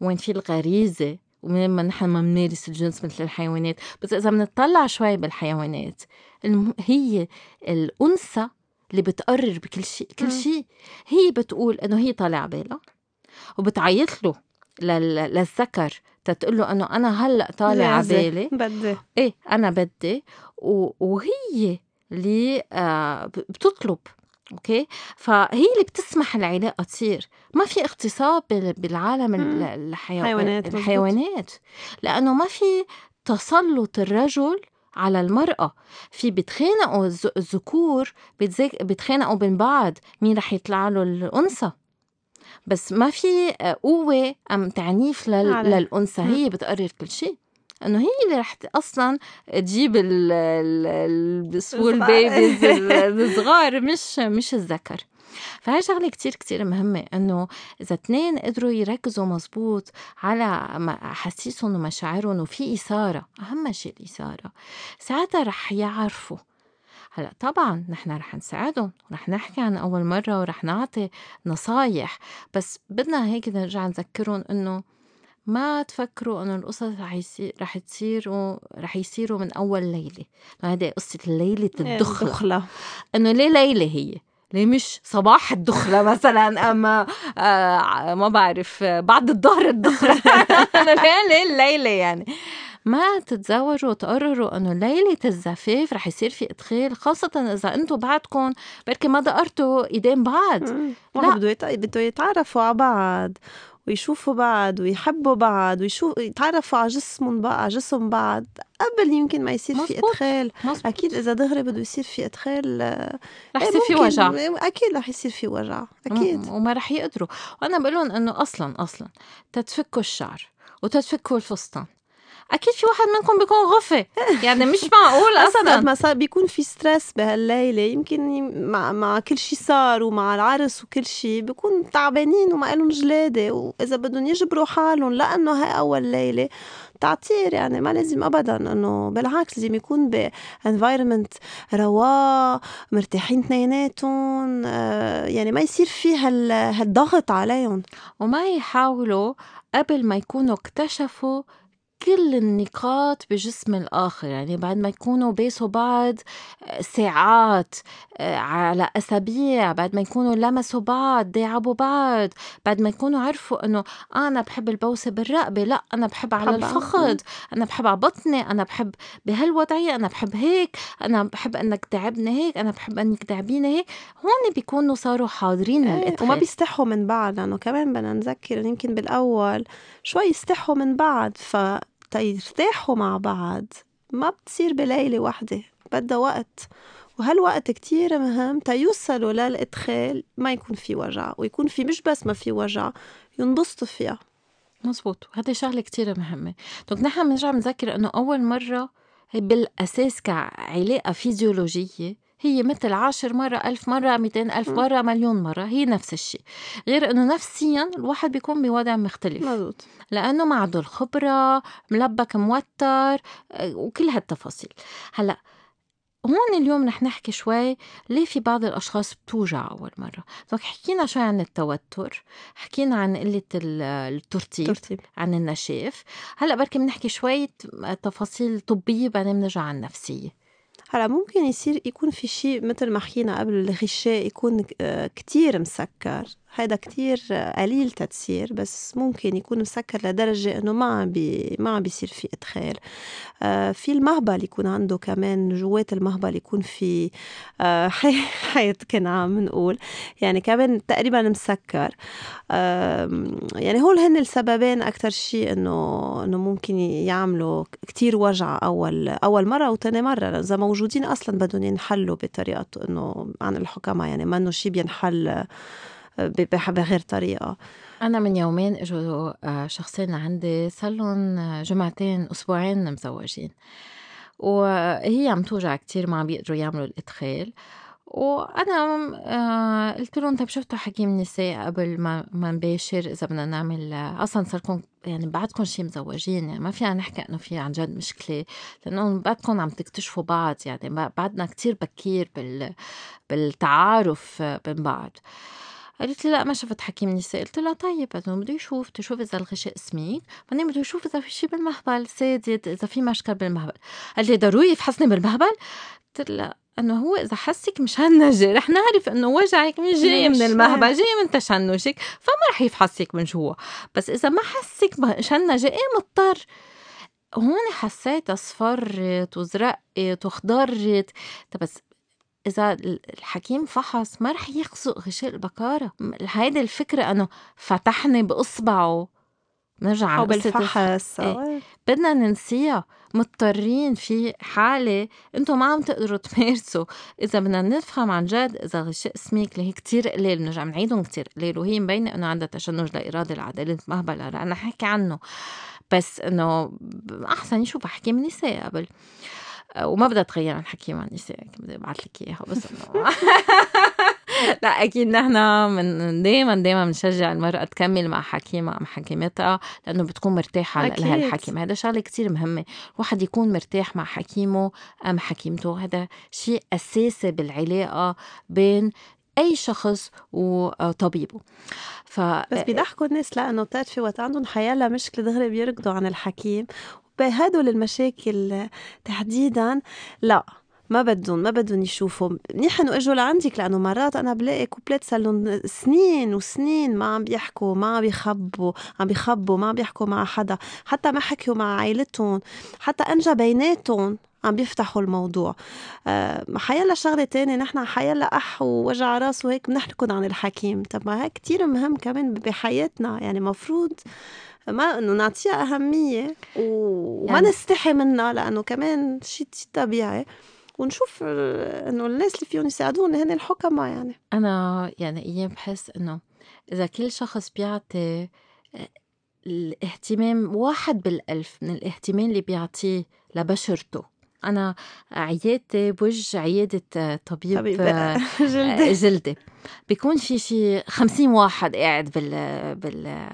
وين في الغريزة ومن ما نحن ما بنمارس الجنس مثل الحيوانات بس إذا بنطلع شوي بالحيوانات الم... هي الأنثى اللي بتقرر بكل شيء كل. شيء هي بتقول إنه هي طالع بالها وبتعيط له. للذكر تتقول له أنه أنا هلأ طالع على جاهزة. بالي بدي إيه؟ أنا بدي و... وهي اللي آه بتطلب أوكي؟ فهي اللي بتسمح العلاقة تصير. ما في اغتصاب بال- بالعالم ال- مم. الحيو... حيوانات، مزبوط. الحيوانات. لأنه ما في تسلط الرجل على المرأة. في بيتخانقوا الز- الذكور بيتخانقوا بين بعض. مين رح يطلع له الأنثى؟ بس ما في آه، قوة أم تعنيف لل... للأنثى. هي بتقرر كل شيء. إنه هي اللي رح أصلا تجيب ال ال السوول الصغار. بيبيز ال- الصغار مش مش الذكر. فهي شغلة كتير كتير مهمة. إنه إذا اثنين قدروا يركزوا مزبوط على أحاسيسهم ومشاعرهم وفي إثارة أهم شيء الإثارة ساعتها رح يعرفوا هلا طبعا نحن رح نساعدهم ورح نحكي عن أول مرة ورح نعطي نصايح. بس بدنا هيك نرجع نذكرهم إنه ما تفكروا إنه القصص رح يصير رح تصيروا رح يصيروا من أول ليلة. هذه قصة ليلة الدخلة. دخلة إنه ليه ليلة هي؟ ليه مش صباح الدخلة مثلا أما آه ما بعرف بعد الظهر الدخلة. ليه ليه الليلة يعني؟ ما تتزوجوا وتقرروا انه ليلة الزفاف رح يصير في ادخال خاصة إذا أنتم بعدكم بركي ما دقرتوا ايدين بعض. لا. بده بده يتعرفوا على بعض ويشوفوا بعض ويحبوا بعض ويشوف يتعرفوا على جسمهم بقى على جسم بعض قبل يمكن ما يصير في مزبوط. ادخال مزبوط. أكيد إذا دغري بده يصير في ادخال آه، رح إيه يصير في. وجع أكيد رح يصير في وجع أكيد وما رح يقدروا وأنا بقول لهم إنه أصلا أصلا تيفكوا الشعر وتيفكوا الفستان أكيد في واحد منكم بيكون غفي. يعني مش معقول أصلا. قد ما صار بيكون في stress بهالليلة. يمكن يم- مع مع كل شيء صار ومع العرس وكل شيء بيكون تعبانين وما لهم جلادة. وإذا بدهم يجبروا حالهم لأنه هاي أول ليلة تعطير يعني ما لازم ابدا. إنه بالعكس لازم يكون ب environment رواق مرتاحين اثنيناتهم. آه، يعني ما يصير في هال هالضغط عليهم. وما يحاولوا قبل ما يكونوا اكتشفوا كل النقاط بجسم الآخر يعني بعد ما يكونوا بيسوا بعض آه، ساعات آه، على أسابيع بعد ما يكونوا لمسوا بعض داعبوا بعض بعد ما يكونوا عرفوا إنه أنا بحب البوسة بالرقبة لا أنا بحب على الفخذ أنا بحب على بطني أنا بحب بهالوضعية أنا بحب هيك أنا بحب إنك تعبني هيك أنا بحب إنك تعبيني هيك. هون بيكونوا صاروا حاضرين إيه وما بيستحوا من بعض لأنه كمان بدنا نذكر يمكن بالأول شوي يستحوا من بعض فتيرتاحوا مع بعض ما بتصير بليلة واحدة بدها وقت. وهالوقت كتير مهم تيوصلوا للإدخال ما يكون في وجع ويكون في مش بس ما في وجع ينبسطوا فيها. مزبوط. هذه شغلة كتير مهمة. دونك نحن بنرجع بنذكر إنه أول مرة بالأساس كعلاقة فيزيولوجية هي مثل عشر مرة ألف مرة ميتين ألف مرة مليون مرة. هي نفس الشيء. غير أنه نفسيا الواحد بيكون بوضع مختلف. مزبوط. لأنه ما عنده الخبرة ملبك موتر وكل هالتفاصيل. هلأ هون اليوم رح نحكي شوي ليه في بعض الأشخاص بتوجع أول مرة. donc حكينا شوي عن التوتر حكينا عن قلة الترتيب ترتيب. عن النشاف هلأ بركي بنحكي شوي تفاصيل طبية بعدين بنرجع عن النفسية. هلا ممكن يصير يكون في شيء مثل ما حكينا قبل الغشاء يكون آه، كتير مسكر. هيدا كتير قليل تتصير بس ممكن يكون مسكر لدرجة إنه ما عم بي ما عم بيصير في إدخال. آه في المهبل يكون عنده كمان جوات المهبل يكون في آه حياة كنعم نقول. يعني كمان تقريبا مسكر. يعني هول هن السببين أكتر شيء إنه إنه ممكن يعملوا كتير وجع أول أول مرة وتاني مرة. إذا موجودين أصلا بدهم ينحلوا بطريقة إنه عن الحكماء يعني ما إنه شيء بينحل بغير طريقة. أنا من يومين إجوا آه، شخصين لعندي صار لهم آه، جمعتين أسبوعين مزوجين. وهي عم توجع كتير ما عم بيقدروا يعملوا الإدخال. وأنا آه قلت لهم طيب شفتوا حكيم نساء قبل ما ما نباشر إذا بدنا نعمل أصلا صار لكم يعني بعدكم شي مزوجين يعني ما فينا نحكي إنه في عن جد مشكلة. لأنه بعدكم عم تكتشفوا بعض يعني بعدنا كتير بكير بال بالتعارف بين بعض. قالت لي لا ما شفت حكيم نساء قلت لها طيب انه بده يشوف تشوف إذا الغشاء سميك بعدين بده يشوف إذا في شيء بالمهبل سادد إذا في مشكل بالمهبل. قال لي ضروري يفحصني بالمهبل؟ قلت له إنه هو إذا حسك مشنجه رح نعرف إنه وجعك مش جاي من المهبل جاي من تشنجك فما رح يفحصك من جوا. بس إذا ما حسك مشنجه إيه مضطر؟ هون حسيت أصفرت وزرقت وخضرت. بس إذا الحكيم فحص ما رح يخزق غشاء البكارة هيدي الفكرة أنه فتحني بإصبعه. نرجع أو بالفحص إيه. بدنا ننسيها. مضطرين في حالة أنتم ما عم تقدروا تمارسوا. إذا بدنا نفهم عن جد إذا غشاء سميك اللي هي كتير قليل. بنرجع بنعيدهم كتير قليل. وهي مبينة إنه عندها تشنج لإرادة العدالة مهبلة أنا حكي عنه. بس إنه أحسن يشوف حكيم نساء قبل. وما بدها تغير عن حكي مع النساء بدي ابعث لك إياها بس إنه لا أكيد نحن من دائما دائما بنشجع المرأة تكمل مع حكيمها ام حكيمتها لأنه بتكون مرتاحة لها الحكيم هذا شغلة كثير مهمة. الواحد يكون مرتاح مع حكيمه أم حكيمته. هذا شيء أساسي بالعلاقة بين أي شخص وطبيبه. ف بس بيضحكوا الناس لأنه بتعرفي وقت عندهم حيالله مشكلة دغري بيركضوا عن الحكيم. بهدول المشاكل تحديدا؟ لا ما بدهم ما بدهم يشوفوا. منيح انه إجوا لعندك لأنه مرات أنا بلاقي كوبلات صار سنين وسنين ما عم بيحكوا ما عم بيخبوا عم بيخبوا ما عم بيحكوا مع حدا. حتى ما حكوا مع عائلتهم حتى إنجا بيناتهم عم بيفتحوا الموضوع. أه حيلا شغلة تانية نحن حيلا أح ووجع رأس وهيك بنحكي عن الحكيم. طب ما هيك كتير مهم كمان بحياتنا. يعني مفروض ما إنه نعطيها أهمية وما يعني نستحي منها لأنه كمان شيء طبيعي. ونشوف إنه الناس اللي فيهم يساعدونا هن الحكماء يعني. أنا يعني أيام بحس إنه إذا كل شخص بيعطي آه، الاهتمام واحد بالألف من الاهتمام اللي بيعطيه لبشرته. أنا عيادتي بوجه عيادة طبيب, طبيب. جلدة. جلدة. بيكون في شي خمسين واحد قاعد بال بال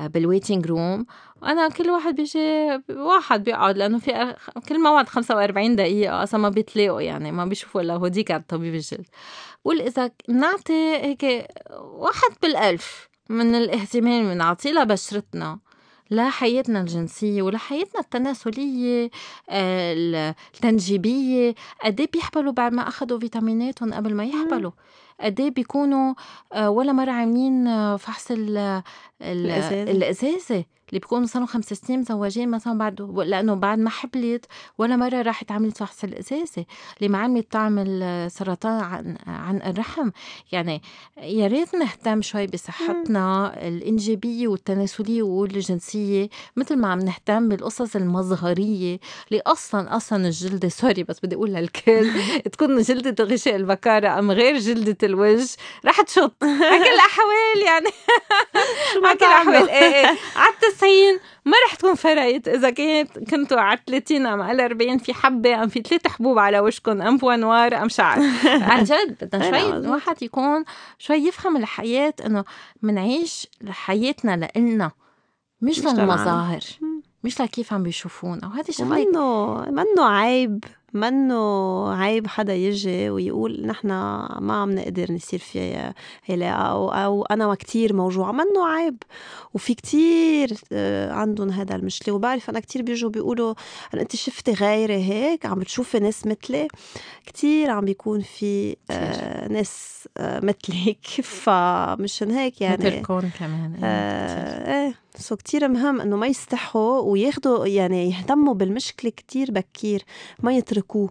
بال waiting room وأنا كل واحد بيجي واحد بيقعد لأنه في كل موعد 45 دقيقة أصلا ما بيتلاقوا يعني ما بيشوفوا إلا هوديك على طبيب الجلد. قول إذا بنعطي هيك واحد بالألف من الاهتمام بنعطيه لبشرتنا لحياتنا الجنسية ولحياتنا التناسلية آه، التنجيبية قد بيحبلوا بعد ما أخذوا فيتاميناتهم قبل ما يحبلوا. قد بيكونوا آه، ولا مرة عاملين آه، فحص الإزازة؟ اللي بيكونوا صاروا خمس سنين مزوجين مثلا بعد لأنه بعد ما حبلت ولا مرة راحت عملت فحص الاساسي اللي ما عملت تعمل سرطان عن عن الرحم. يعني يا ريت نهتم شوي بصحتنا الإنجابية والتناسلية والجنسية مثل ما عم نهتم بالقصص المظهرية اللي أصلا أصلا الجلدة سوري بس بدي أقول للكل تكون جلدة غشاء البكارة أم غير جلدة الوجه رح تشط. على كل الأحوال يعني. على كل الأحوال. إيه إيه. على 90 ما رح تكون فرقت. إذا كانت كنتوا على 30 أم على 40 في حبة أم في ثلاث حبوب على وشكم أم بوانوار أم شعر. عن جد بدنا شوي الواحد يكون شوي يفهم الحياة إنه منعيش حياتنا لإلنا مش للمظاهر مش لكيف عم بيشوفونا. وهذه شغله منه منه عيب؟ منه عيب حدا يجي ويقول نحن ما عم نقدر نصير في علاقة أو, أو أنا كتير موجوعة منه عيب. وفي كتير آه، عندهم هذا المشكلة. وبعرف أنا كتير بيجوا بيقولوا أنت شفتي غيري هيك؟ عم بتشوفي ناس مثلي؟ كتير عم بيكون في آه ناس آه مثلك فمشان هيك يعني مثلكم كمان آه إيه. سو كتير مهم إنه ما يستحوا وياخدوا يعني يهتموا بالمشكلة كتير بكير ما يتركوه.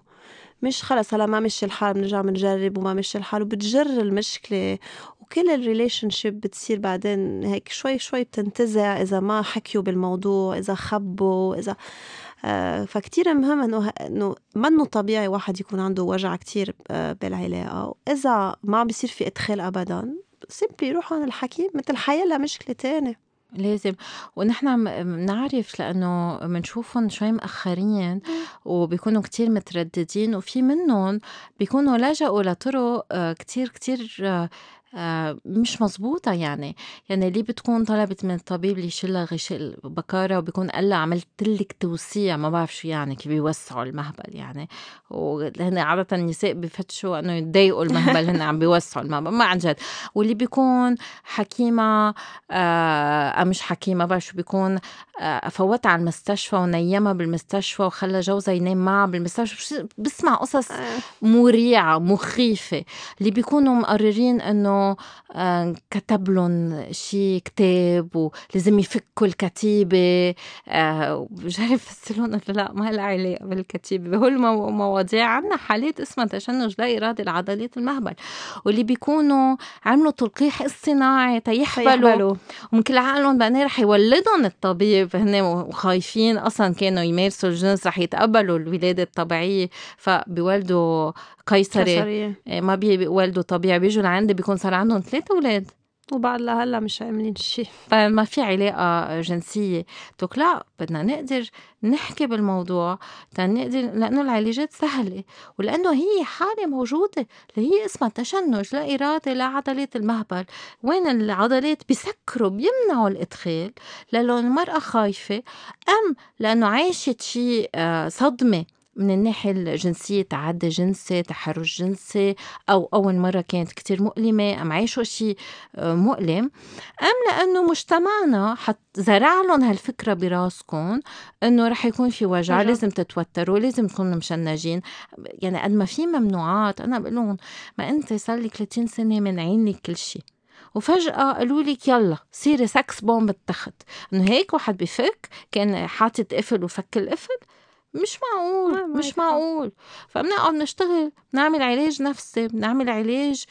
مش خلص هلا ما مشي الحال بنرجع بنجرب وما مشي الحال وبتجر المشكلة. وكل ال relationship بتصير بعدين هيك شوي شوي بتنتزع إذا ما حكيوا بالموضوع إذا خبوا إذا آه فكتير مهم إنه إنه منه طبيعي واحد يكون عنده وجع كتير آه، بالعلاقة. وإذا ما عم بيصير في إدخال ابدا simply روح عند الحكيم مثل حيلا مشكله تانية. لازم. ونحن بنعرف لأنه بنشوفهم شوي مأخرين وبيكونوا كتير مترددين وفي منهم بيكونوا لجأوا لطرق آه، كتير كتير آه، مش مزبوطة يعني. يعني اللي بتكون طلبت من الطبيب اللي يشيلها غشاء البكارة وبيكون قال لها عملت لك توسيع؟ ما بعرف شو يعني كيف بيوسعوا المهبل يعني. وهن عادة النساء بفتشوا إنه يضايقوا المهبل هن عم بيوسعوا المهبل. ما عن جد. واللي بيكون حكيمة آه مش حكيمة بعرف شو بيكون آه فوتها على المستشفى ونيمها بالمستشفى وخلى جوزها ينام معها بالمستشفى. بسمع قصص آه. مريعة مخيفة. اللي بيكونوا مقررين إنه آه، كتب لهم شي كتاب ولازم يفكوا الكتيبة آه، مش عارف لهم لا ما لها علاقة بالكتيبة. بهول المواضيع عنا حالات اسمها تشنج لا إرادي لعضلات المهبل. واللي بيكونوا عملوا تلقيح اصطناعي تيحبلوا. ومن كل عقلهم بعدين رح يولدهم الطبيب. هن وخايفين أصلا كانوا يمارسوا الجنس رح يتقبلوا الولادة الطبيعية. فبيولدوا قيصري إيه، ما بيولدوا طبيعي بيجوا لعندي بيكون صار عندهم ثلاثة أولاد. وبعد لهلا مش عاملين شيء فما في علاقة جنسية. دوك لا بدنا نقدر نحكي بالموضوع تنقدر لأنه العلاجات سهلة. ولأنه هي حالة موجودة اللي هي اسمها تشنج لا إرادة لا عضلات المهبل. وين العضلات؟ بيسكروا بيمنعوا الإدخال لأنه المرأة خايفة. أم لأنه عايشت شيء آه، صدمة. من الناحية الجنسية تعدي جنسي تحرش جنسي أو أول مرة كانت كتير مؤلمة أم عايشوا شيء آه، مؤلم. أم لأنه مجتمعنا حط زرع لهم هالفكرة براسكم إنه رح يكون في وجع لازم تتوتروا لازم تكونوا مشنجين. يعني قد ما في ممنوعات أنا بقول لهم ما أنت صار لك 30 سنة منعين لك كل شيء وفجأة قالوا لك يلا صيري سكس بومب التخت إنه هيك واحد بفك كان حاطط قفل وفك القفل مش معقول مش معقول. فبنقعد نشتغل نعمل علاج نفسي بنعمل علاج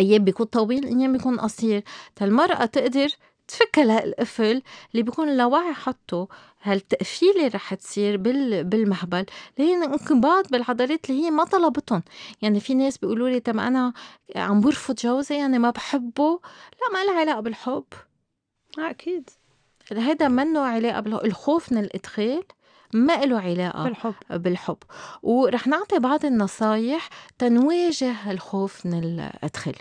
أيام بيكون طويل أيام بيكون قصير. المرأة تقدر تفك القفل اللي بيكون اللاوعي حطه. هالتقفيلة رح تصير بال بالمهبل اللي هي انقباض بالعضلات اللي هي ما طلبتهم يعني في ناس بيقولوا لي طب أنا عم برفض جوزي يعني ما بحبه. لا ما لها علاقة بالحب. أكيد. هذا منه علاقة بالحب. الخوف من الإدخال. ما له علاقة بالحب. بالحب. ورح نعطي بعض النصايح تنواجه الخوف من الأدخال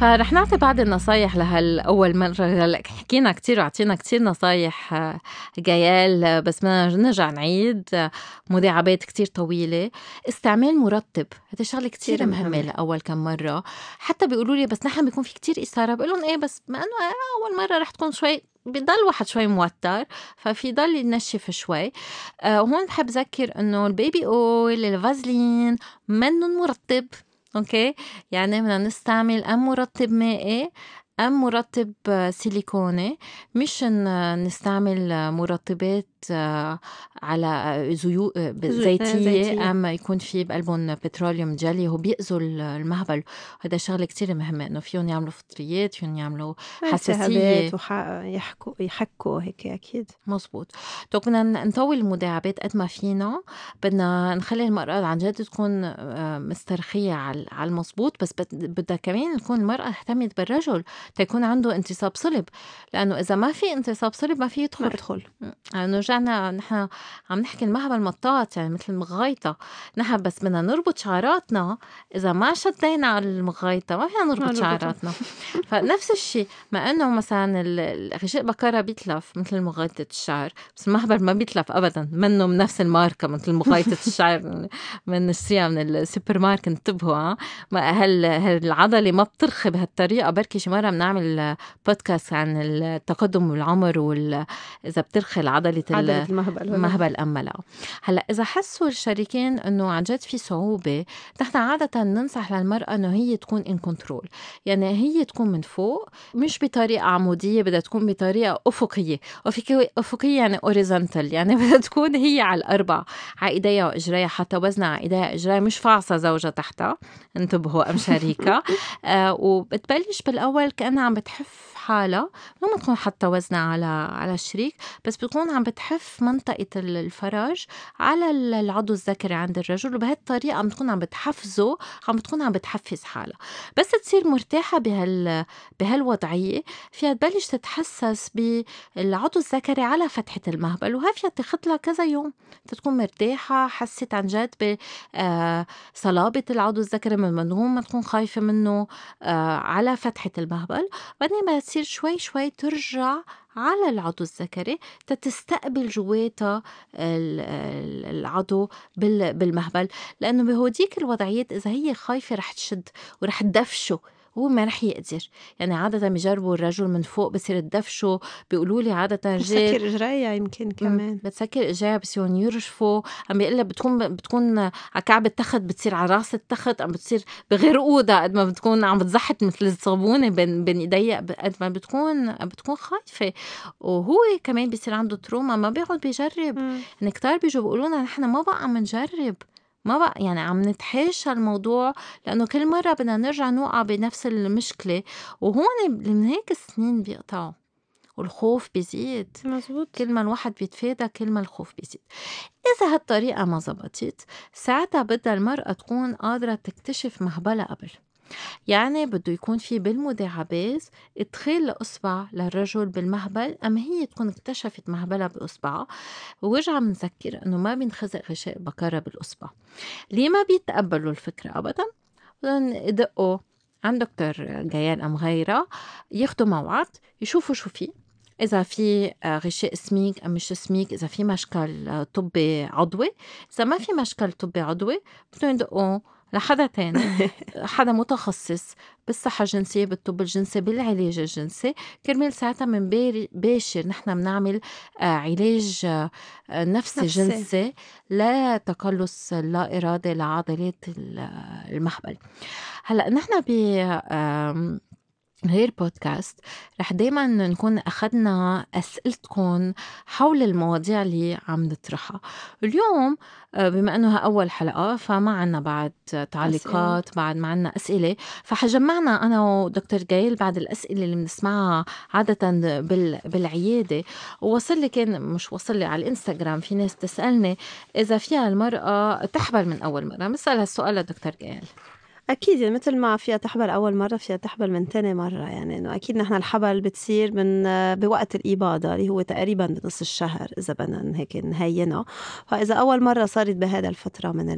فرح نعطي بعض النصايح لهالأول مرة. هلا حكينا كتير وعطينا كتير نصايح آه، جيال بس بدنا نرجع نعيد مداعبات كتير طويلة. استعمال مرطب هذا شغلة كتير مهمة لأول كم مرة. حتى بيقولوا لي بس نحن بيكون في كتير إثارة. بقول لهم إيه بس ما إنه أول مرة رح تكون شوي بضل واحد شوي موتر ففي ضل ينشف شوي. آه وهون بحب ذكر إنه ال baby oil الفازلين منن مرطب. أوكي؟ يعني بدنا نستعمل أم مرطب مائي أم مرطب سيليكوني. مش نستعمل مرطبات آه، على زيوت زيتية أم يكون في بقلبهم petroleum jelly هو بيأذوا المهبل. هذا شغلة كتير مهمة إنه فيهم يعملوا فطريات فيهم يعملوا حساسية. يحكوا يحكوا هيك أكيد. مزبوط. تو بدنا نطول المداعبات قد ما فينا. بدنا نخلي المرأة عن جد تكون آه، مسترخية على المزبوط بس بدها كمان تكون المرأة اهتمت بالرجل تيكون عنده انتصاب صلب. لأنه إذا ما في انتصاب صلب ما في يدخل. ما يدخل لأنه رجعنا نحن عم نحكي المهبل مطاط يعني مثل المغايطة نحن بس بدنا نربط شعراتنا. إذا ما شدينا على المغايطة ما فينا نربط شعراتنا. فنفس الشيء مع إنه مثلا الغشاء بكرة بيتلف مثل مغايطة الشعر. بس المهبل ما بيتلف أبدا. منه من نفس الماركة مثل مغايطة الشعر. من نشتريها من السوبرماركت انتبهوا هل العضلة ما بترخي بهالطريقة. بركي شي مرة بنعمل بودكاست عن التقدم بالعمر وال إذا بترخي العضلة المهبل المهبل أما لا. هلأ إذا حسوا الشريكين إنه عن جد في صعوبة نحن عادة ننصح للمرأة إنه هي تكون in control يعني هي تكون من فوق مش بطريقة عمودية بدها تكون بطريقة أفقية. أفقية يعني horizontale يعني بدها تكون هي على الأربع على إيديها وإجريها. حتى وزنها على إيديها وإجريها. مش فاعصة زوجها تحتها. انتبهوا أم شريكة. آه وبتبلش بالأول كأنها عم بتحف حالها. مو تكون حتى وزنها على على الشريك بس بتكون عم بتحف منطقة الفرج على العضو الذكري عند الرجل وبهالطريقة عم بتكون عم بتحفزه عم بتكون عم بتحفز حالها بس تصير مرتاحة بهال بهالوضعية فيها تبلش تتحسس بالعضو الذكري على فتحة المهبل وهي فيها تاخد لها كذا يوم. تكون مرتاحة حست عن جد بصلابة آه، العضو الذكري من دون ما تكون خايفة منه آه، على فتحة المهبل. بعدين ما تصير شوي شوي ترجع على العضو الذكري تتستقبل جواتها العضو بالمهبل. لأنه بهوديك الوضعيات إذا هي خايفة رح تشد ورح تدفشه. هو ما رح يقدر. يعني عادة بيجربوا الرجل من فوق بصير تدفشه بيقولوا لي عادة رجال بتسكر إجريها يمكن كمان. بتسكر إجريها بصيروا يرجفوا عم بيقول بتكون بتكون على كعب التخت بتصير على راس التخت عم بتصير بغرقوها قد ما بتكون عم بتزحت مثل الصابونة بين بين ايديها قد ما بتكون بتكون خايفة. وهو كمان بيصير عنده تروما ما بيقعد بيجرب. يعني كتار بيجوا بيقولوا لنا نحن ما بقى عم نجرب. ما بقى يعني عم نتحاشى الموضوع لأنه كل مرة بدنا نرجع نوقع بنفس المشكلة وهون من هيك السنين بيقطعوا والخوف بيزيد. مزبوط. كل ما الواحد بيتفادى كل ما الخوف بيزيد. إذا هالطريقة ما زبطت ساعتها بدها المرأة تكون قادرة تكتشف مهبلة قبل. يعني بده يكون في بالمداعبات إدخال الاصبع للرجل بالمهبل اما هي تكون اكتشفت مهبلها باصبعها وارجع بنذكر إنه ما بينخزق غشاء بكره بالأصبع. ليه ما بيتقبلوا الفكرة ابدا؟ بدهم يدقوا عند دكتور جيان أم غيرها ياخدوا موعد يشوفوا شو في. إذا في غشاء سميك أم مش سميك إذا في مشكل طبي عضوي. إذا ما في مشكل طبي عضوي بدهم يدقوا لحدا تاني. حدا متخصص بالصحة الجنسية بالطب الجنسي بالعلاج الجنسي. كرمال ساعتها من باشر نحن بنعمل آه، علاج آه، نفسي جنسي لتقلص لا إرادة لعضلات المهبل هلأ نحن ب غير بودكاست رح دايما نكون أخذنا أسئلتكم حول المواضيع اللي عم نطرحها. اليوم آه، بما أنه أول حلقة فما عنا بعد تعليقات أسئلة. بعد ما عنا أسئلة فحجمعنا أنا ودكتور جايل بعد الأسئلة اللي بنسمعها عادة بالعيادة. ووصل لي كان مش وصل لي على الإنستغرام في ناس تسألني إذا فيها المرأة تحبل من أول مرة. بسأل هالسؤال لدكتور جايل. أكيد يعني مثل ما فيها تحبل أول مرة فيها تحبل من تاني مرة يعني إنه أكيد نحن الحبل بتصير من بوقت الإباضة اللي هو تقريبا بنص الشهر إذا بدنا هيك نهينها فإذا أول مرة صارت بهذا الفترة من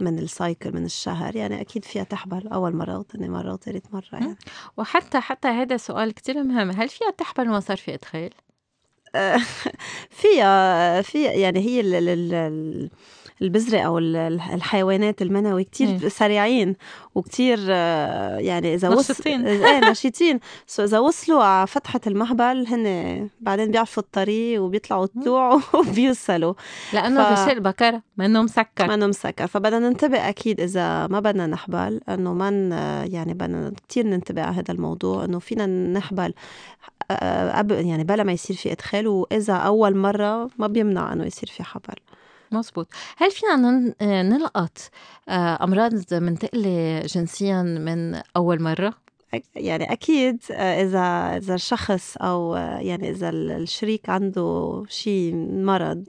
من السايكل من الشهر يعني أكيد فيها تحبل أول مرة وثاني مرة وثالث مرة يعني. وحتى حتى هذا سؤال كتير مهم. هل فيها تحبل ما صار في إدخال؟ فيها في يعني هي ال ال ال البذرة أو الحيوانات المنوي كتير سريعين وكتير آه، يعني إذا نشيطين إيه نشيطين. سو إذا وصلوا على فتحة المهبل هن بعدين بيعرفوا الطريق وبيطلعوا الطلوع وبيوصلوا. لأنه ف... غشاء البكرة منه مسكر. منه مسكر. فبدنا ننتبه أكيد إذا ما بدنا نحبل إنه من يعني بدنا كتير ننتبه على هذا الموضوع إنه فينا نحبل آه، قبل يعني بلا ما يصير في إدخال. وإذا أول مرة ما بيمنع إنه يصير في حبل. مزبوط هل فينا نلقط آه، أمراض منتقلة جنسيا من أول مرة؟ يعني أكيد آه، إذا إذا الشخص أو آه، يعني إذا الشريك عنده شيء مرض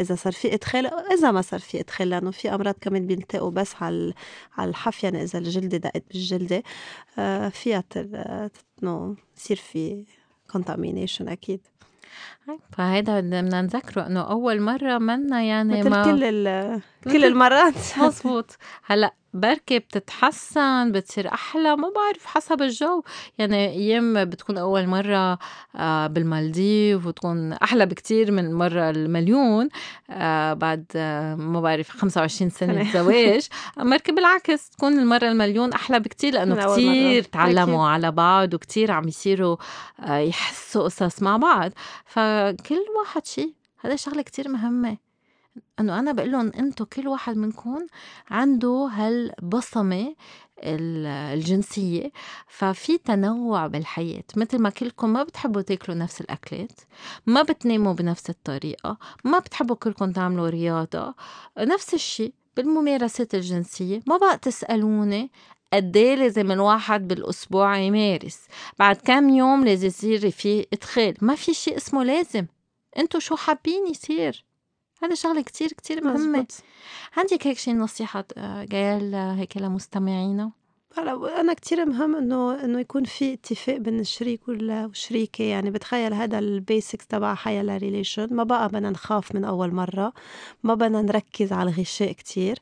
إذا صار في إدخال إذا ما صار في إدخال لأنه في أمراض كمان بينتقوا بس على على الحف يعني إذا الجلدة دقت بالجلدة فيها إنه يصير في contamination أكيد فهيدا بدنا نذكره إنه أول مرة منا يعني مثل ما كل كل المرات. مزبوط هلأ بركي بتتحسن بتصير أحلى ما بعرف حسب الجو. يعني أيام بتكون أول مرة آه، بالمالديف وتكون أحلى بكتير من المره المليون آه، بعد آه، ما بعرف 25 سنة زواج مركي بالعكس تكون المرة المليون أحلى بكتير لأنه كتير تعلموا على بعض وكتير عم يصيروا يحسوا قصص مع بعض. فكل واحد شيء هذا شغلة كتير مهمة. إنه أنا بقول لهم أنتم كل واحد منكم عنده هالبصمة الجنسية ففي تنوع بالحياة. مثل ما كلكم ما بتحبوا تاكلوا نفس الأكلات ما بتناموا بنفس الطريقة ما بتحبوا كلكم تعملوا رياضة نفس الشيء بالممارسات الجنسية. ما بقى تسألوني قد إيه لازم الواحد بالأسبوع يمارس؟ بعد كم يوم لازم يصير في إدخال؟ ما في شيء اسمه لازم. انتو شو حابين يصير؟ هذا شغلة كتير كتير مهمة. عندك هيك شي نصيحة آه، جايل هيك لمستمعينا. هلا أنا كتير مهم إنه إنه يكون في اتفاق بين الشريك والشريكة. يعني بتخيل هذا ال basics تبع حيا relation ما بقى بدنا نخاف من أول مرة. ما بدنا نركز على الغشاء كتير.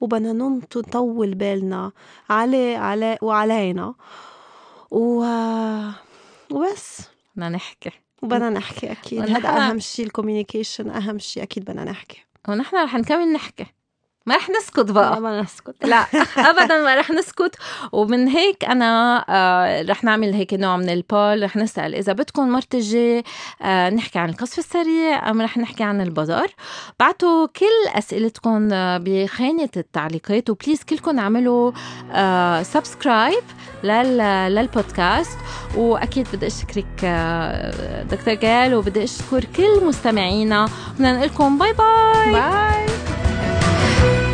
وبدنا نطول بالنا عليه على وعلينا. و... وبس. بدنا نحكي. وبدنا نحكي أكيد. هذا أهم شيء ال communication أهم شيء أكيد بدنا نحكي. ونحن رح نكمل نحكي. ما رح نسكت بقى. ما نسكت. لا ابدا ما رح نسكت. ومن هيك أنا آه رح نعمل هيك نوع من ال poll. رح نسأل إذا بدكم مرة الجاي آه نحكي عن القصف السريع أم رح نحكي عن البزار بعتوا كل أسئلتكم آه، بخانة التعليقات. و please كلكم اعملوا آه subscribe لل للبودكاست. وأكيد بدي أشكرك دكتور جال وبدي أشكر كل مستمعينا. بدنا نقول لكم bye bye. bye. you